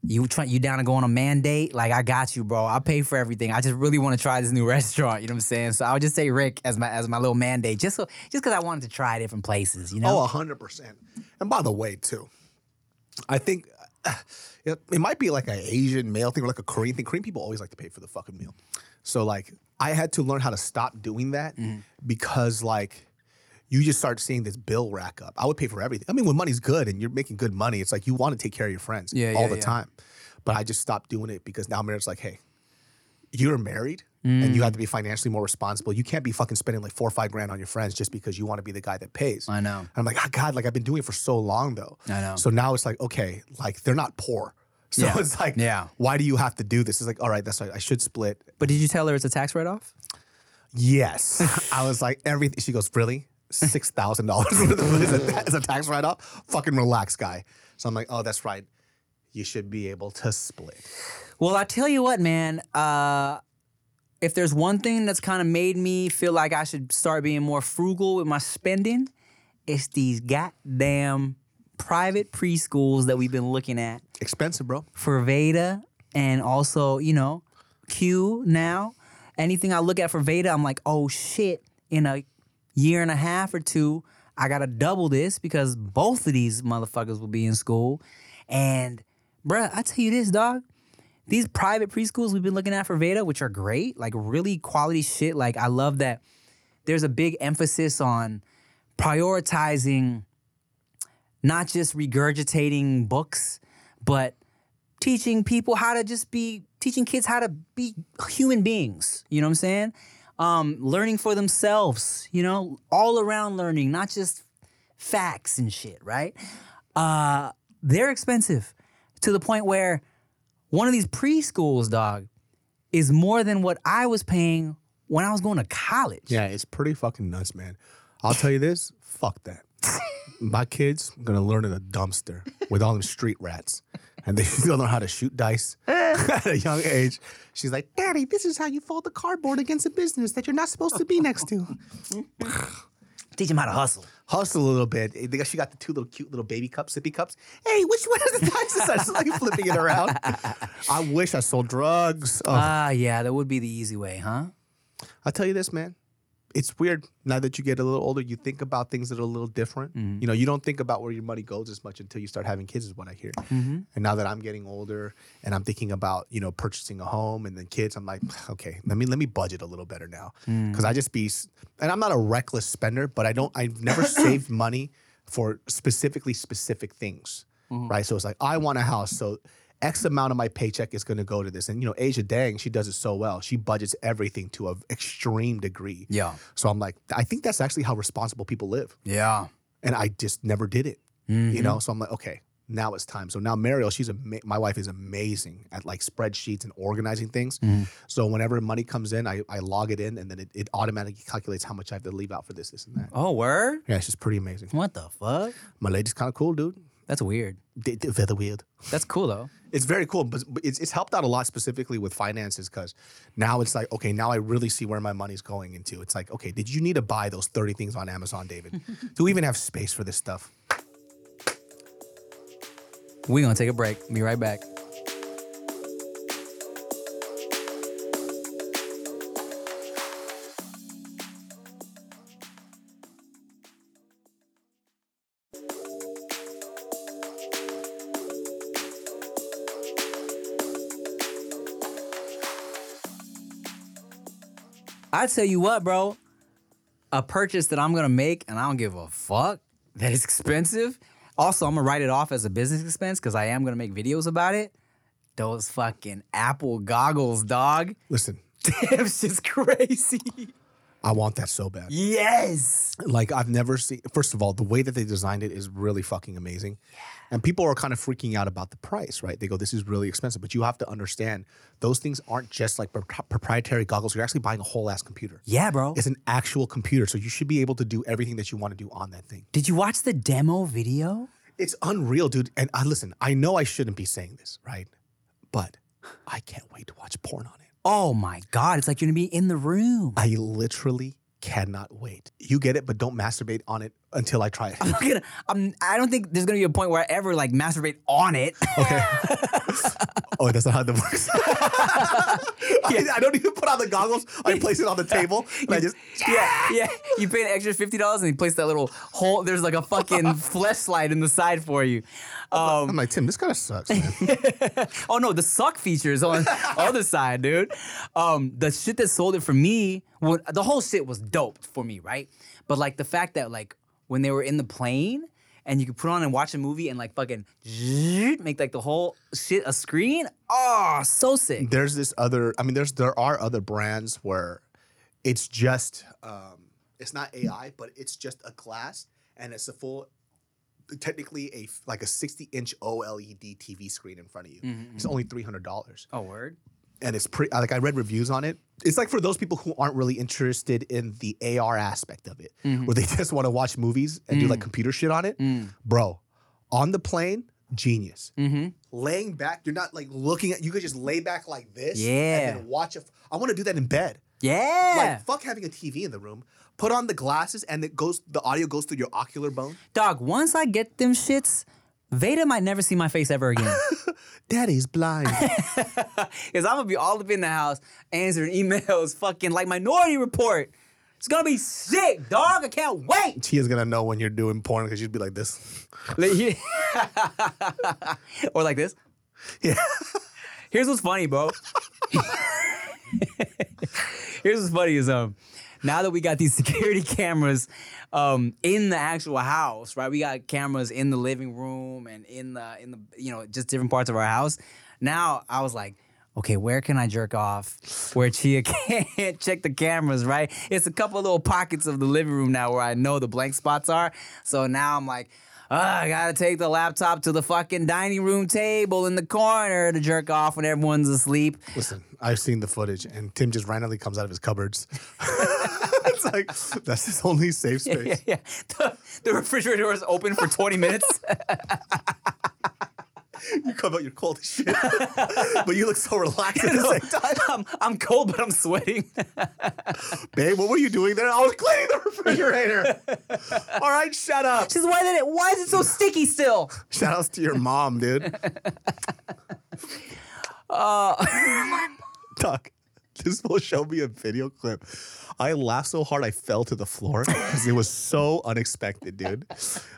You try, you down to go on a mandate? Like I got you, bro. I'll pay for everything. I just really want to try this new restaurant. You know what I'm saying? So I would just say Rick as my as my little mandate, just so just because I wanted to try different places. You know? Oh, hundred percent. And by the way, too, I think uh, it, it might be like an Asian male thing or like a Korean thing. Korean people always like to pay for the fucking meal. So like, I had to learn how to stop doing that Mm-hmm. because like. You just start seeing this bill rack up. I would pay for everything. I mean, when money's good and you're making good money, it's like you want to take care of your friends Yeah, all yeah, the yeah. time. But I just stopped doing it because now Mary's like, hey, you're married and you mm. have to be financially more responsible. You can't be fucking spending like four or five grand on your friends just because you want to be the guy that pays. I know. And I'm like, oh, God, like I've been doing it for so long though. I know. So now it's like, okay, like they're not poor. So Yeah. it's like, Yeah. why do you have to do this? It's like, all right, that's right. I should split. But did you tell her it's a tax write off? Yes. I was like, everything. She goes, really? Six thousand dollars is a, a tax write off? Fucking relax, guy. So I'm like, oh, that's right. You should be able to split. Well, I tell you what, man. Uh, if there's one thing that's kind of made me feel like I should start being more frugal with my spending, it's these goddamn private preschools that we've been looking at Expensive, bro. for Veda and also, you know, Q now. Anything I look at for Veda, I'm like, oh shit, in a year and a half or two, I gotta double this because both of these motherfuckers will be in school. And bruh, I tell you this, dog. These private preschools we've been looking at for Veda, which are great, like really quality shit. Like I love that there's a big emphasis on prioritizing not just regurgitating books, but teaching people how to just be teaching kids how to be human beings. You know what I'm saying? Um, learning for themselves. You know, all around learning, not just facts and shit. Right? Uh, they're expensive to the point where one of these preschools, dog, is more than what I was paying when I was going to college. Yeah, it's pretty fucking nuts, man. I'll tell you this, fuck that. My kids gonna learn in a dumpster with all them street rats. And they still know how to shoot dice at a young age. She's like, Daddy, this is how you fold the cardboard against a business that you're not supposed to be next to. Teach him how to hustle. Hustle a little bit. They got- She got the two little cute little baby cups, sippy cups. Hey, which one is the dice? I just like flipping it around. I wish I sold drugs. Oh, Ah, yeah, that would be the easy way, huh? I'll tell you this, man. It's weird now that you get a little older. You think about things that are a little different. Mm-hmm. You know, you don't think about where your money goes as much until you start having kids, is what I hear. Mm-hmm. And now that I'm getting older and I'm thinking about you know purchasing a home and then kids, I'm like, okay, let me let me budget a little better now mm. because I just be, and I'm not a reckless spender, but I don't. I've never saved money for specifically specific things, mm-hmm. right? So it's like I want a house, so. X amount of my paycheck is going to go to this. And, you know, Asia Dang, she does it so well. She budgets everything to an extreme degree. Yeah. So I'm like, I think that's actually how responsible people live. Yeah. And I just never did it, you mm-hmm. know? So I'm like, okay, now it's time. So now Mariel, she's a, my wife is amazing at like spreadsheets and organizing things. Mm-hmm. So whenever money comes in, I, I log it in and then it, it automatically calculates how much I have to leave out for this, this, and that. Oh, word? Yeah, it's just pretty amazing. What the fuck? My lady's kind of cool, dude. That's weird. Very weird. That's cool though. It's very cool, but but it's, it's helped out a lot specifically with finances because now it's like, okay, now I really see where my money's going into. It's like, okay, did you need to buy those 30 things on Amazon, David? Do we even have space for this stuff? We're gonna take a break. Be right back. I tell you what, bro. a purchase that I'm gonna make, and I don't give a fuck that is expensive. Also, I'm gonna write it off as a business expense because I am gonna make videos about it. Those fucking Apple goggles, dog. Listen, It's just crazy. I want that so bad. Yes. Like I've never seen. First of all, the way that they designed it is really fucking amazing, yeah. and people are kind of freaking out about the price. Right? They go, "This is really expensive," but you have to understand those things aren't just like pro- proprietary goggles. You're actually buying a whole ass computer. Yeah, bro. It's an actual computer, so you should be able to do everything that you want to do on that thing. Did you watch the demo video? It's unreal, dude. And I listen. I know I shouldn't be saying this, right? But I can't wait to watch porn on it. Oh my god, it's like you're gonna be in the room. I literally cannot wait. You get it, but don't masturbate on it until I try it. I'm not gonna, I'm, I don't think there's gonna be a point where I ever like masturbate on it. Okay. oh, that's not how that works. I, I don't even put on the goggles. I place it on the table and I just yeah, yeah. You pay an extra fifty dollars and you place that little hole. There's like a fucking flesh slide in the side for you. Um, I'm like, Tim, this kind of sucks. Man. oh no, the suck feature is on the other side, dude. Um, the shit that sold it for me, well, the whole shit was dope for me, right? But like the fact that like when they were in the plane and you could put on and watch a movie and like fucking make like the whole shit a screen. Oh, so sick. there's this other. I mean, there's there are other brands where it's just um, it's not AI, but it's just a glass and it's a full. Technically, a like a 60 inch OLED TV screen in front of you. It's only three hundred dollars. Oh, word. And it's pretty like I read reviews on it. It's like for those people who aren't really interested in the AR aspect of it, mm-hmm. where they just want to watch movies and do like mm. computer shit on it. Mm. Bro, on the plane, genius. Mm-hmm. Laying back, you're not like looking at. You could just lay back like this, Yeah. and then watch a. I want to do that in bed. Yeah. Like fuck having a TV in the room. Put on the glasses, and it goes. The audio goes through your ocular bone. Dog, once I get them shits, Veda might never see my face ever again. Daddy's blind. Because I'm gonna be all up in the house answering emails, fucking like Minority Report. It's gonna be sick, dog. I can't wait. Chia's gonna know when you're doing porn because she'd be like this. Or like this. Yeah. Here's what's funny, bro. Here's what's funny is um now that we got these security cameras um in the actual house, right? We got cameras in the living room and in the in the you know just different parts of our house. Now I was like, okay, where can I jerk off where Chia can't check the cameras, right? It's a couple little pockets of the living room now where I know the blank spots are. So now I'm like, "Ah, I gotta take the laptop to the fucking dining room table in the corner to jerk off when everyone's asleep. Listen, I've seen the footage, and Tim just randomly comes out of his cupboards. like that's his only safe space. Yeah, the, the refrigerator is open for 20 minutes. You come out, you're cold as shit, but you look so relaxed at the same time. I'm, I'm cold, but I'm sweating. Babe, what were you doing there? I was cleaning the refrigerator. All right, shut up. She's why did it? Why is it so sticky still? Shout outs to your mom, dude. Uh, this will show me a video clip. I laughed so hard I fell to the floor because it was so unexpected, dude.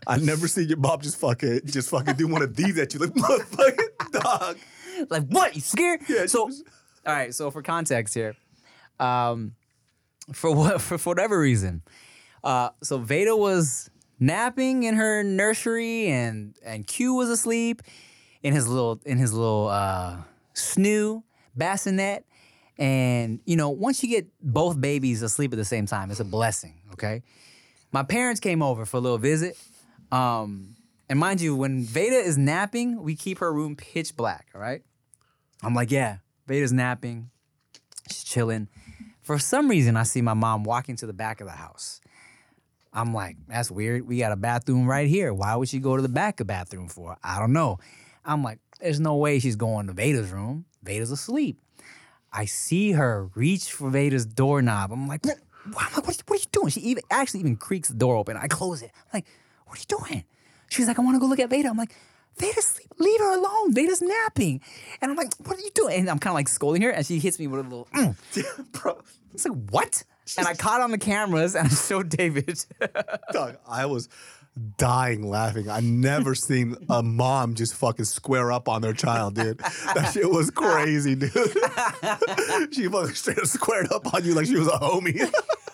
I've never seen your mom just fucking just fucking do one of these at you like motherfucking dog. like what? You scared? Yeah, So, was- all right. So for context here, um, for what for, for whatever reason, uh, so Veda was napping in her nursery, and and Q was asleep in his little in his little uh, snoo bassinet. And you know, once you get both babies asleep at the same time, it's a blessing. Okay. My parents came over for a little visit. Um, and mind you, when Veda is napping, we keep her room pitch black. All right. I'm like, yeah, Veda's napping. She's chilling. For some reason, I see my mom walking to the back of the house. I'm like, that's weird. We got a bathroom right here. Why would she go to the back of the bathroom for? I don't know. I'm like, there's no way she's going to Veda's room. Veda's asleep. I see her reach for Veda's doorknob. I'm like, what, I'm like, what, are you- what are you doing? She even actually even creaks the door open. I close it. I'm like, what are you doing? She's like, I want to go look at Veda. I'm like, Veda's sleep. Leave her alone. Veda's napping. And I'm like, what are you doing? And I'm kind of like scolding her, and she hits me with a little, mm. Bro, It's like, what? And I caught on the cameras and I showed David. dog, I was dying laughing. I never seen a mom just fucking square up on their child, dude. That shit was crazy, dude. she fucking straight up squared up on you like she was a homie.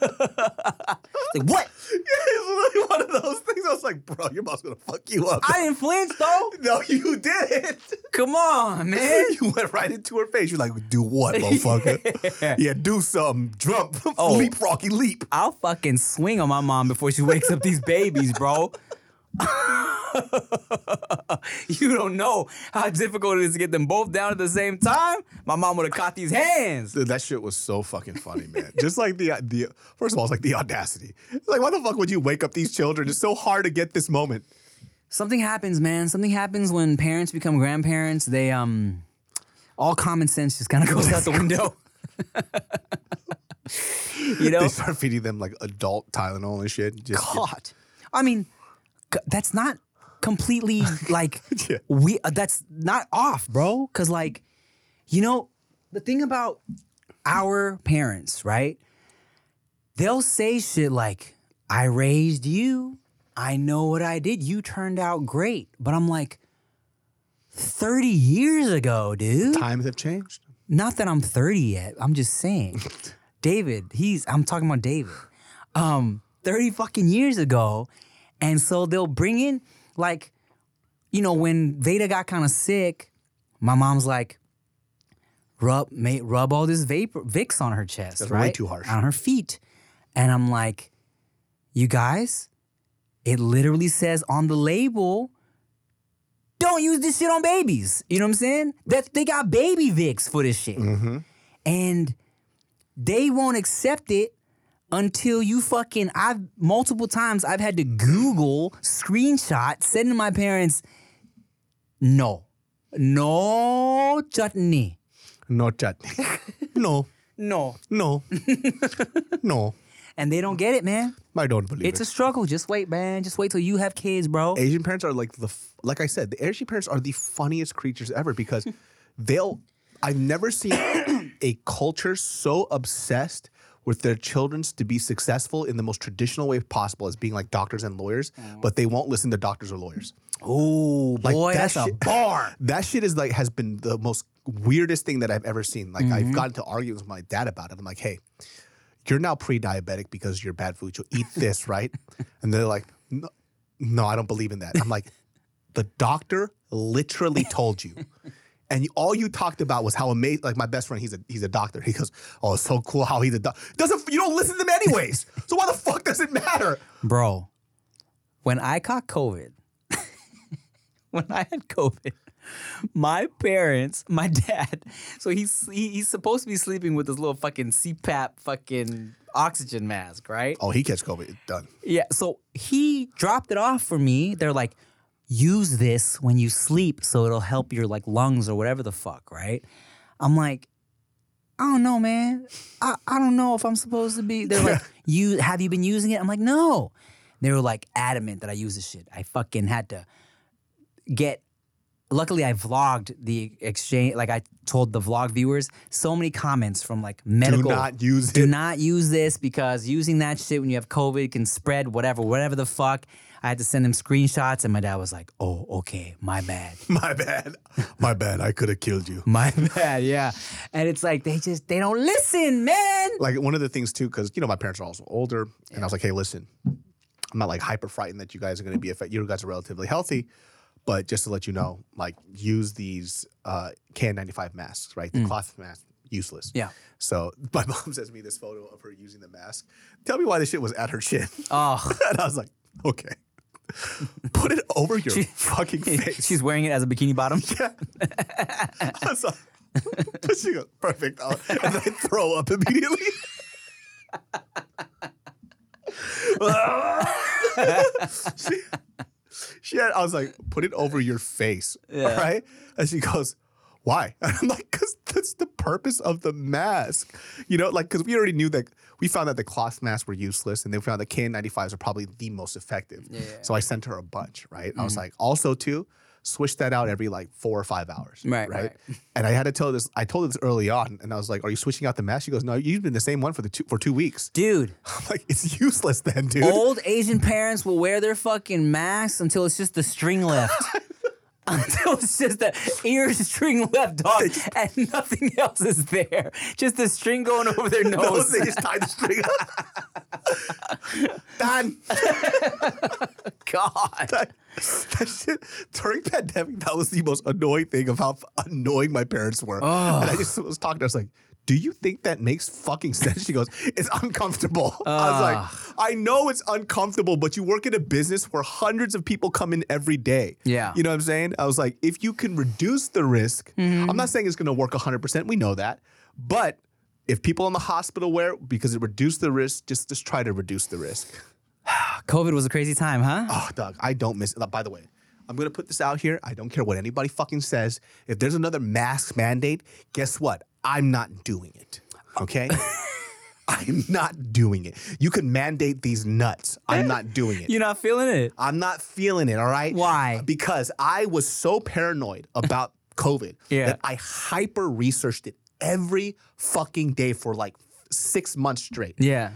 Like, what? Yeah, it's literally one of those things. I was like, bro, your mom's gonna fuck you up. I didn't flinch though. no, you didn't. Come on, man. you went right into her face. You're like, do what, motherfucker? yeah. do something. Jump. Oh. leap, Rocky, leap. I'll fucking swing on my mom before she wakes up these babies, bro. you don't know how difficult it is to get them both down at the same time. My mom would have caught these hands. Dude, that shit was so fucking funny, man. Just like the the first of all, it's like the audacity. It's like, why the fuck would you wake up these children? It's so hard to get this moment. Something happens, man. Something happens when parents become grandparents. They um all common sense just kind of goes out the window. you know? They start feeding them like adult Tylenol and shit. Just God. I mean, that's not completely like Yeah. we uh, that's not off, bro. Cuz like you know, the thing about our parents, right? They'll say shit like I raised you. I know what I did. You turned out great. But I'm like 30 years ago, dude. times have changed. Not that I'm 30 yet. I'm just saying. David, he's I'm talking about David. Um 30 fucking years ago. And so they'll bring in like you know when Veda got kind of sick, my mom's like rub rub all this vapor Vicks on her chest, That's way right? too harsh. On her feet. And I'm like, you guys, it literally says on the label don't use this shit on babies. You know what I'm saying? That they got baby Vicks for this shit. Mm-hmm. And they won't accept it until you fucking I've multiple times I've had to Google screenshot send to my parents no. No chutney. No chutney. no, No. no, no. And they don't get it, man. I don't believe it. It's a struggle. Just wait, man. Just wait till you have kids, bro. Asian parents are like the f- like I said, the Asian parents are the funniest creatures ever because they'll. I've never seen a culture so obsessed with their children's to be successful in the most traditional way possible as being like doctors and lawyers, mm-hmm. but they won't listen to doctors or lawyers. Oh Like, boy, that that's a shit- bar. That shit is like has been the most weirdest thing that I've ever seen. Like I've mm-hmm. gotten to arguments with my dad about it. I'm like, hey, you're now pre-diabetic because you're bad food. You'll eat this, right? And they're like, no, no, I don't believe in that. I'm like, the doctor literally told you. And all you talked about was how amazing. Like my best friend, he's a he's a doctor. He goes, "Oh, it's so cool how he's a doctor." Doesn't you don't listen to them anyways? so why the fuck does it matter? Bro, when I caught COVID, when I had COVID, my parents, my dad, so he's he, he's supposed to be sleeping with this little fucking CPAP fucking oxygen mask, right? Oh, he catch COVID. Done. Yeah, so he dropped it off for me. They're like, use this when you sleep so it'll help your like lungs or whatever the fuck, right? I'm like, I don't know, man. I, I don't know if I'm supposed to be. They're like, you have you been using it? I'm like, no. They were like adamant that I use this shit. I fucking had to get luckily I vlogged the exchange like I told the vlog viewers so many comments from like medical Do not use do it. not use this because using that shit when you have COVID can spread whatever whatever the fuck I had to send him screenshots and my dad was like oh okay my bad My bad. My bad. I could have killed you. my bad yeah and it's like they just they don't listen man like one of the things too, because you know my parents are also older, and I was like, hey, listen, I'm not like hyper frightened that you guys are going to be affected. You guys are relatively healthy, but just to let you know, like use these uh, KN95 masks, right? The cloth mask, useless. Yeah. So my mom sends me this photo of her using the mask. Tell me why this shit was at her chin, oh and I was like, okay. Put it over your fucking face. she's wearing it as a bikini bottom Yeah. I was like, she goes, perfect. I'll- and then I throw up immediately. she, she had, I was like, put it over your face. Yeah. All right. And she goes, why? And I'm like, because that's the purpose of the mask. You know, like, because we already knew that we found that the cloth masks were useless and they found that KN95s are probably the most effective. Yeah. So I sent her a bunch, right? I was mm-hmm. like, also, too, switch that out every like four or five hours. Right, Right. right. And I had to tell her this, I told her this early on and I was like, are you switching out the mask? She goes, no, you've been the same one for the two, for two weeks. dude I'm like, it's useless then, dude. Old Asian parents will wear their fucking masks until it's just the string left. Until it's just the ear string left, dog, and nothing else is there. Just the string going over their No, nose. they just tied the string up. done. God. that, that shit during pandemic, that was the most annoying thing of how annoying my parents were. Oh. And I just was talking to was like, do you think that makes fucking sense? She goes, it's uncomfortable. I was like, ah. I know it's uncomfortable, but you work in a business where hundreds of people come in every day. Yeah. You know what I'm saying? I was like, if you can reduce the risk, mm-hmm. I'm not saying it's gonna work 100%, we know that. But if people in the hospital wear it because it reduced the risk, just, just try to reduce the risk. COVID was a crazy time, huh? Oh, Doug, I don't miss it. By the way, I'm gonna put this out here. I don't care what anybody fucking says. If there's another mask mandate, guess what? I'm not doing it. Okay? I'm not doing it. You can mandate these nuts. I'm not doing it. You're not feeling it. I'm not feeling it, all right? Why? Because I was so paranoid about COVID Yeah. that I hyper researched it every fucking day for like six months straight Yeah.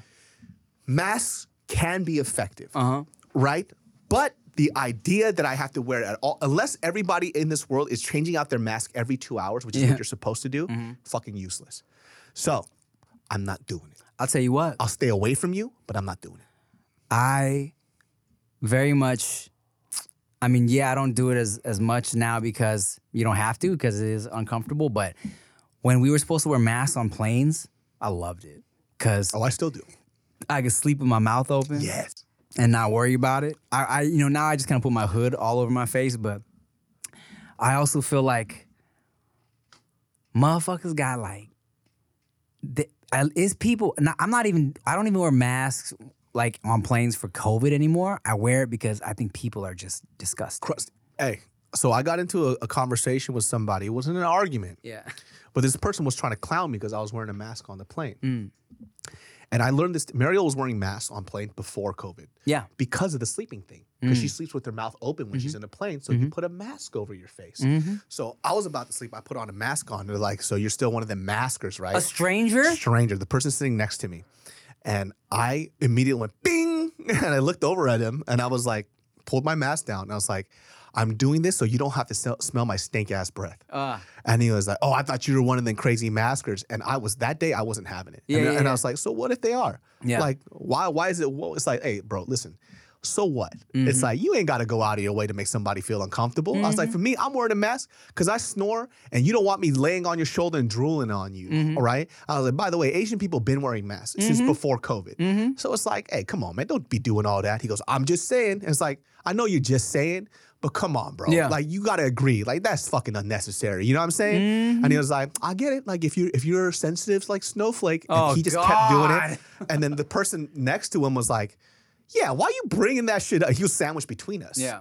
masks can be effective, Uh-huh. right? But the idea that I have to wear it at all, unless everybody in this world is changing out their mask every two hours, which is Yeah. what you're supposed to do, mm-hmm. fucking useless. So I'm not doing it. I'll tell you what. I'll stay away from you, but I'm not doing it. I very much I mean, yeah, I don't do it as as much now because you don't have to because it is uncomfortable, but when we were supposed to wear masks on planes, I loved it cuz Oh, I still do. I could sleep with my mouth open Yes. And not worry about it. I, I you know, now I just kind of put my hood all over my face, but I also feel like motherfuckers got like the, I, it's people. and I'm not even. I don't even wear masks like on planes for COVID anymore. I wear it because I think people are just disgusting. Crust. Hey, so I got into a, a conversation with somebody. It wasn't an argument. Yeah. But this person was trying to clown me because I was wearing a mask on the plane. Mm. And I learned this. Mariel was wearing masks on plane before COVID. Yeah. because of the sleeping thing. Because Mm. she sleeps with her mouth open when she's Mm-hmm. in the plane, so you put a mask over your face. So I was about to sleep. I put on a mask on. They're like, "So you're still one of them maskers, right?" A stranger? stranger, the person sitting next to me, and I immediately went bing, and I looked over at him, and I was like, pulled my mask down, and I was like, "I'm doing this so you don't have to sell, smell my stink ass breath." Uh, And he was like, "Oh, I thought you were one of them crazy maskers." And I was that day I wasn't having it. Yeah, and, yeah, and yeah. I was like, "So what if they are? Yeah. Like, why? Why is it? Well, it's like, hey, bro, listen." So what? Mm-hmm. It's like you ain't got to go out of your way to make somebody feel uncomfortable. I was Mm-hmm. like, for me, I'm wearing a mask because I snore, and you don't want me laying on your shoulder and drooling on you. Mm-hmm. all right? I was like, by the way, Asian people been wearing masks since before COVID. Mm-hmm. So it's like, hey, come on, man, don't be doing all that. He goes, I'm just saying. And it's like, I know you're just saying, but come on, bro. Yeah. Like you gotta agree. Like that's fucking unnecessary. You know what I'm saying? Mm-hmm. And he was like, I get it. Like if you if you're sensitive like snowflake, and Oh, he just kept doing it. And then the person next to him was like, Yeah, why are you bringing that shit up? He was sandwiched between us. yeah.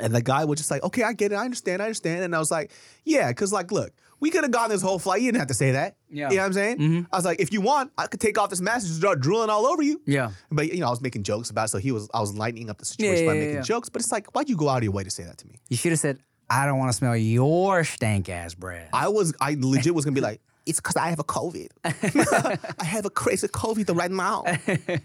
And the guy was just like, Okay, I get it. I understand. I understand. And I was like, Yeah, because like, look. We could have gone this whole flight. You didn't have to say that. Yeah. You know what I'm saying? Mm-hmm. I was like, if you want, I could take off this mask and start drooling all over you. Yeah. But you know, I was making jokes about it, so he was I was lightening up the situation Yeah, by yeah, making yeah. jokes. But it's like, why'd you go out of your way to say that to me? You should have said, I don't want to smell your stank ass breath. I was I legit was gonna be like, it's because I have a COVID. I have a crazy COVID right now.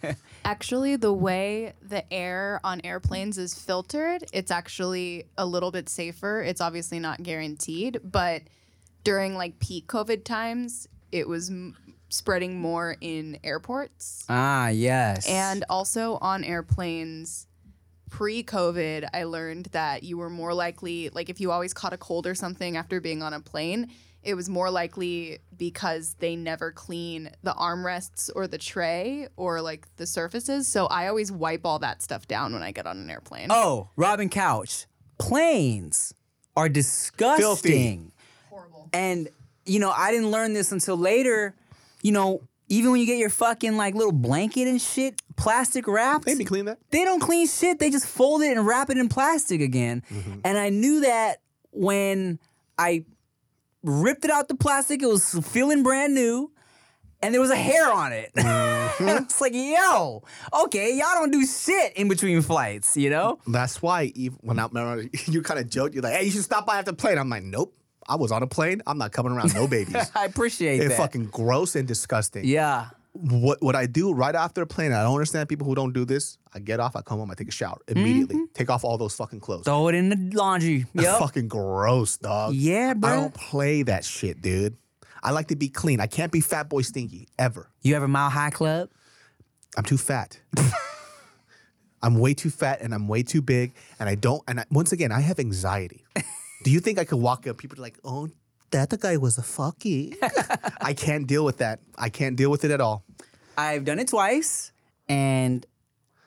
Actually, the way the air on airplanes is filtered, it's actually a little bit safer. It's obviously not guaranteed, but during like peak COVID times, it was m- spreading more in airports ah, yes. and also on airplanes. Pre COVID, I learned that you were more likely, like if you always caught a cold or something after being on a plane, it was more likely because they never clean the armrests or the tray or like the surfaces. So I always wipe all that stuff down when I get on an airplane. Oh, Robin Couch. Planes are disgusting. Horrible. And you know, I didn't learn this until later. You know, even when you get your fucking like little blanket and shit, plastic wrapped. They be clean that. They don't clean shit. They just fold it and wrap it in plastic again. Mm-hmm. And I knew that when I ripped it out the plastic, it was feeling brand new. And there was a hair on it. Mm-hmm. and it's like, yo, okay, y'all don't do shit in between flights, you know? That's why even when I remember you kind of joked, you're like, hey, you should stop by after the plane. I'm like, nope. I was on a plane. I'm not coming around no babies. I appreciate it's that. It's fucking gross and disgusting. yeah. What what I do right after a plane, I don't understand people who don't do this. I get off, I come home, I take a shower immediately. Mm-hmm. Take off all those fucking clothes. Throw it in the laundry. Yep. Fucking gross, dog. Yeah, bro. I don't play that shit, dude. I like to be clean. I can't be fat boy stinky ever. You ever mile high club? I'm too fat. I'm way too fat and I'm way too big and I don't and I, once again I have anxiety. Do you think I could walk up people are like, "Oh, that the guy was a fucky." I can't deal with that. I can't deal with it at all. I've done it twice, and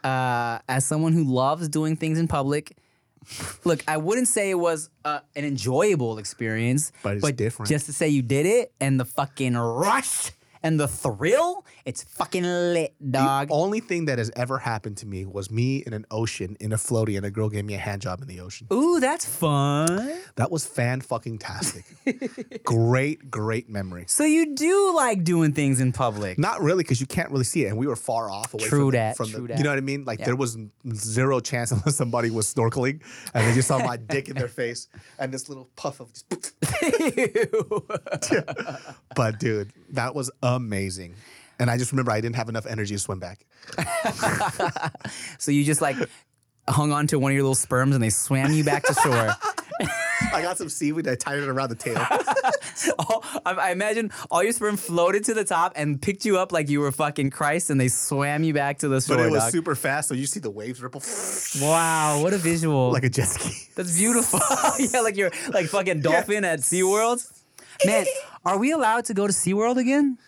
uh, as someone who loves doing things in public, look, I wouldn't say it was uh, an enjoyable experience, But it's different. Just to say you did it and the fucking rush and the thrill, it's fucking lit, dog. The only thing that has ever happened to me was me in an ocean in a floaty and a girl gave me a hand job in the ocean. Ooh, that's fun. That was fan fucking tastic. great, great memory. So you do like doing things in public. Not really, because you can't really see it, and we were far off away True from, the- from true the. that. You know what I mean? Like Yeah. there was zero chance unless somebody was snorkeling, and they just saw my dick in their face and this little puff of. Just, but dude, that was amazing, and I just remember I didn't have enough energy to swim back. So you just like hung on to one of your little sperms and they swam you back to shore. I got some seaweed. I tied it around the tail. all, I, I imagine all your sperm floated to the top and picked you up like you were fucking Christ, and they swam you back to the shore. But it was dog. super fast, so you see the waves ripple wow, what a visual! like a jet ski. That's beautiful. yeah, like you're like fucking dolphin at SeaWorld. Man, are we allowed to go to SeaWorld again?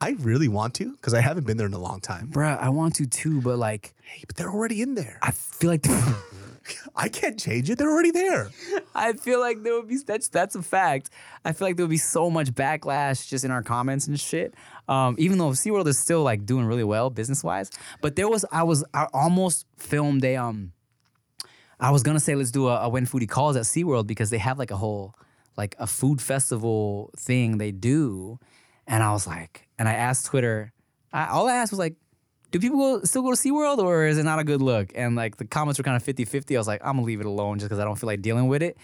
I really want to because I haven't been there in a long time. Bruh, I want to too, but like Hey, but they're already in there. I feel like I can't change it. They're already there. I feel like there would be that's that's a fact. I feel like there would be so much backlash just in our comments and shit. Um, even though SeaWorld is still like doing really well business wise, but there was I was I almost filmed a um. I was gonna say let's do a, a when foodie calls at SeaWorld because they have like a whole like a food festival thing they do, and I was like, and I asked Twitter, I, all I asked was like. Do people go, still go to SeaWorld or is it not a good look? And like the comments were kind of 50 50. I was like, I'm gonna leave it alone just because I don't feel like dealing with it.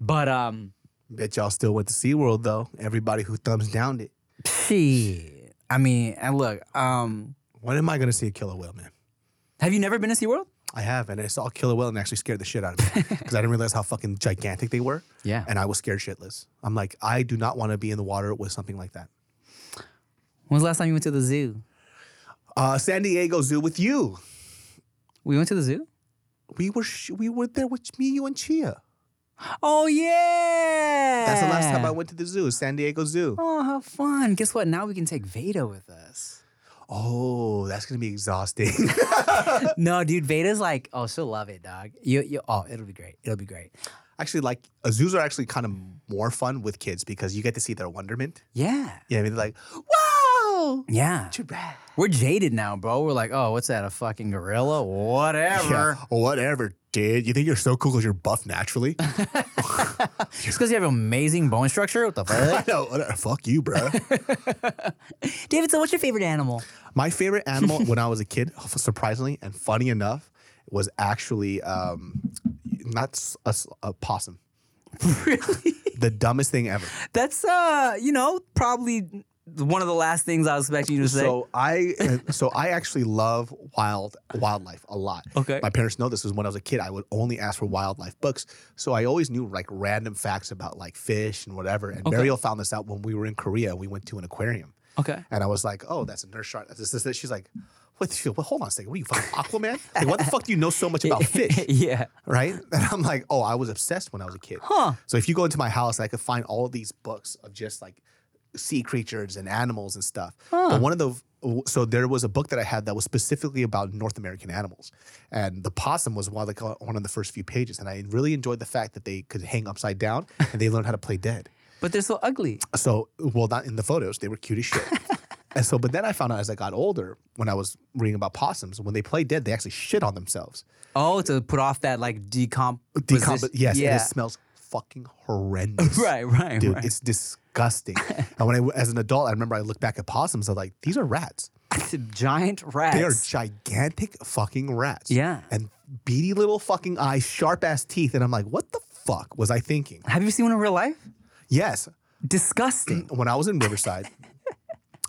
But um, Bet y'all still went to SeaWorld though. Everybody who thumbs downed it. shit. I mean, and look, um, When am I gonna see a killer whale, man? have you never been to SeaWorld? I have, and I saw a killer whale and actually scared the shit out of me because I didn't realize how fucking gigantic they were. Yeah. And I was scared shitless. I'm like, I do not want to be in the water with something like that. When's the last time you went to the zoo? Uh, San Diego Zoo with you. We went to the zoo? We were sh- we were there with me, you, and Chia. Oh yeah. That's the last time I went to the zoo, San Diego Zoo. Oh, how fun. Guess what? Now we can take Veda with us. Oh, that's gonna be exhausting. no, dude, Veda's like, oh, she'll love it, dog. You, you, oh, it'll be great. It'll be great. actually, like uh, zoos are actually kind of more fun with kids because you get to see their wonderment. Yeah. Yeah, I mean, they're like, "Whoa, Yeah. bad. We're jaded now, bro. We're like, oh, what's that? A fucking gorilla? Whatever. Yeah, whatever, dude. You think you're so cool because you're buff naturally? Just because you have amazing bone structure? What the fuck? I fuck? know. whatever. Fuck you, bro. David, so what's your favorite animal? My favorite animal when I was a kid, surprisingly and funny enough, was actually um, not a possum. really? The dumbest thing ever. That's uh, you know, probably one of the last things I was expecting you to say. So I, so I actually love wild wildlife a lot. Okay. My parents know this. Was when I was a kid, I would only ask for wildlife books. So I always knew like random facts about like fish and whatever. And Okay. Mariel found this out when we were in Korea. We went to an aquarium. okay. And I was like, oh, that's a nurse shark. That's this, this, this. She's like, what? the- Well, hold on a second. What are you, fucking Aquaman? Like, what the fuck do you know so much about fish? yeah. Right? And I'm like, oh, I was obsessed when I was a kid. Huh. So if you go into my house, I could find all these books of just like sea creatures and animals and stuff. But one of the so there was a book that I had that was specifically about North American animals, and the possum was one of the uh, one of the first few pages, and I really enjoyed the fact that they could hang upside down and they learned how to play dead. But they're so ugly. So, well, not in the photos, they were cute as shit. and so, but then I found out as I got older, when I was reading about possums, when they play dead, they actually shit on themselves. Oh, to put off that like decomp. Decomp- yes, Yeah. and it smells fucking horrendous. Right, right, Dude, right. it's disgusting. and when I, as an adult, I remember I looked back at possums. I'm like, these are rats. Giant rats. They are gigantic fucking rats. Yeah. And beady little fucking eyes, sharp ass teeth. And I'm like, what the fuck was I thinking? Have you seen one in real life? Yes. Disgusting. when I was in Riverside,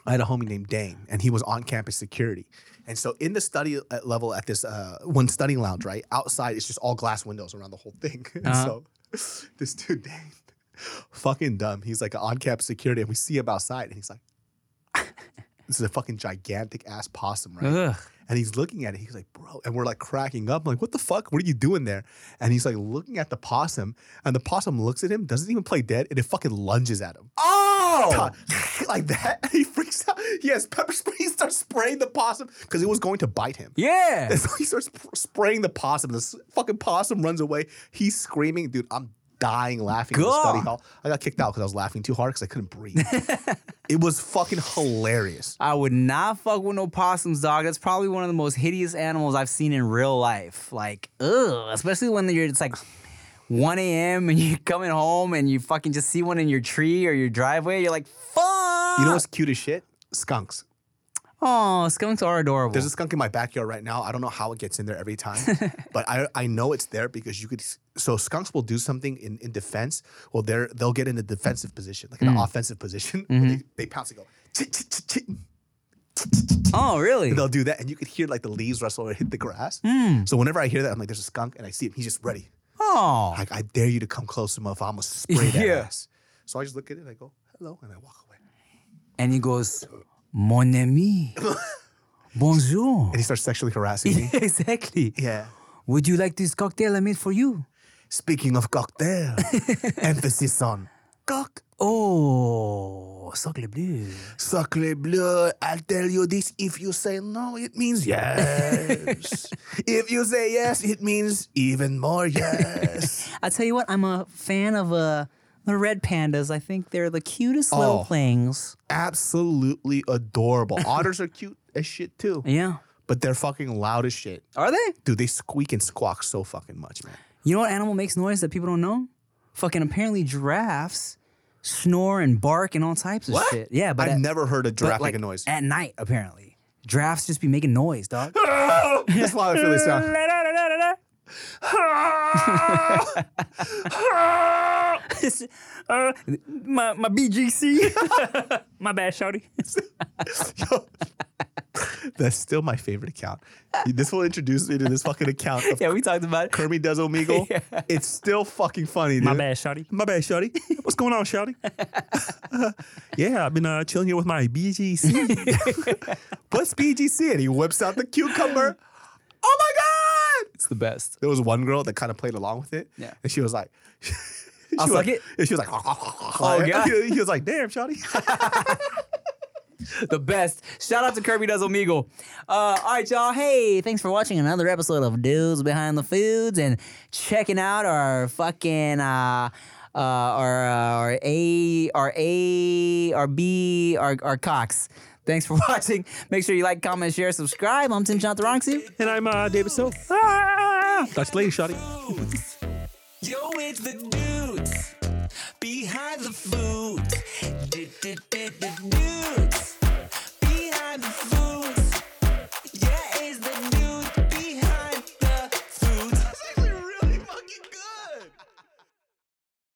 I had a homie named Dane, and he was on campus security. And so, in the study uh, level at this uh, one study lounge, right outside, it's just all glass windows around the whole thing. And Uh-huh. so, this dude Dane, fucking dumb. He's like on campus security, and we see him outside, and he's like, This is a fucking gigantic ass possum, right? Ugh. And he's looking at it. He's like, bro. And we're like cracking up. I'm like, what the fuck? What are you doing there? And he's like looking at the possum. And the possum looks at him, doesn't even play dead, and it fucking lunges at him. Oh! like that. And he freaks out. He has pepper spray. He starts spraying the possum because it was going to bite him. Yeah. And so he starts pr- spraying the possum. This fucking possum runs away. He's screaming. Dude, I'm dying laughing in the study hall. I got kicked out because I was laughing too hard because I couldn't breathe. it was fucking hilarious. I would not fuck with no possums, dog. That's probably one of the most hideous animals I've seen in real life. Like, ugh. Especially when you're it's like 1 a.m. and you're coming home and you fucking just see one in your tree or your driveway. You're like, fuck. You know what's cute as shit? Skunks. Oh, skunks are adorable. There's a skunk in my backyard right now. I don't know how it gets in there every time, but I, I know it's there because you could. So skunks will do something in, in defense. Well, they're they'll get in a defensive position, like an mm. offensive position. where They, mm-hmm. they pounce and go. Oh, really? And they'll do that, and you could hear like the leaves rustle or hit the grass. Hmm. So whenever I hear that, I'm like, "There's a skunk," and I see him. He's just ready. Oh. Like, I dare you to come closer, motherfucker. I'm gonna spray that Yeah. ass. So I just look at it, and I go, "Hello," and I walk away. And he goes, Mon ami. Bonjour. And he starts sexually harassing me. exactly. yeah. Would you like this cocktail I made for you? Speaking of cocktail, emphasis on cock. Oh, sacre bleu. Sacre bleu, I'll tell you this. If you say no, it means yes. if you say yes, it means even more yes. I'll tell you what, I'm a fan of uh, the red pandas. I think they're the cutest little Oh. things. Absolutely adorable. Otters are cute as shit too, Yeah. but they're fucking loud as shit. Are they? Dude, they squeak and squawk so fucking much, man. You know what animal makes noise that people don't know? Fucking apparently giraffes snore and bark and all types of shit. Yeah, but I've at, never heard a but, giraffe like, make a noise. At night, apparently. Giraffes just be making noise, dog. That's why I feel they sound. Uh, my, my BGC. my bad, shouty. That's still my favorite account. This will introduce me to this fucking account of yeah, we talked about it. Kermit Does Omegle. It's still fucking funny, dude. shawty. My bad, Shotty. What's going on, shawty? yeah, I've been uh, chilling here with my BGC. What's BGC? And he whips out the cucumber. Oh my God! It's the best. There was one girl that kind of played along with it. Yeah. And she was like, she I'll was suck like- it? And she was like, oh, God. He was like, damn, Shotty. the best. Shout out to Kirby Does Omegle. Uh, all right, y'all. Hey, thanks for watching another episode of Dudes Behind the Foods and checking out our fucking uh, uh, our uh, our A, our A, our B, our our Cox. Thanks for watching. Make sure you like, comment, share, subscribe. I'm Tim Chantarangsu. and I'm uh, David So. Ah! That's lady, shawty. Yo, it's the dudes behind the food. Do, do, do, do, do.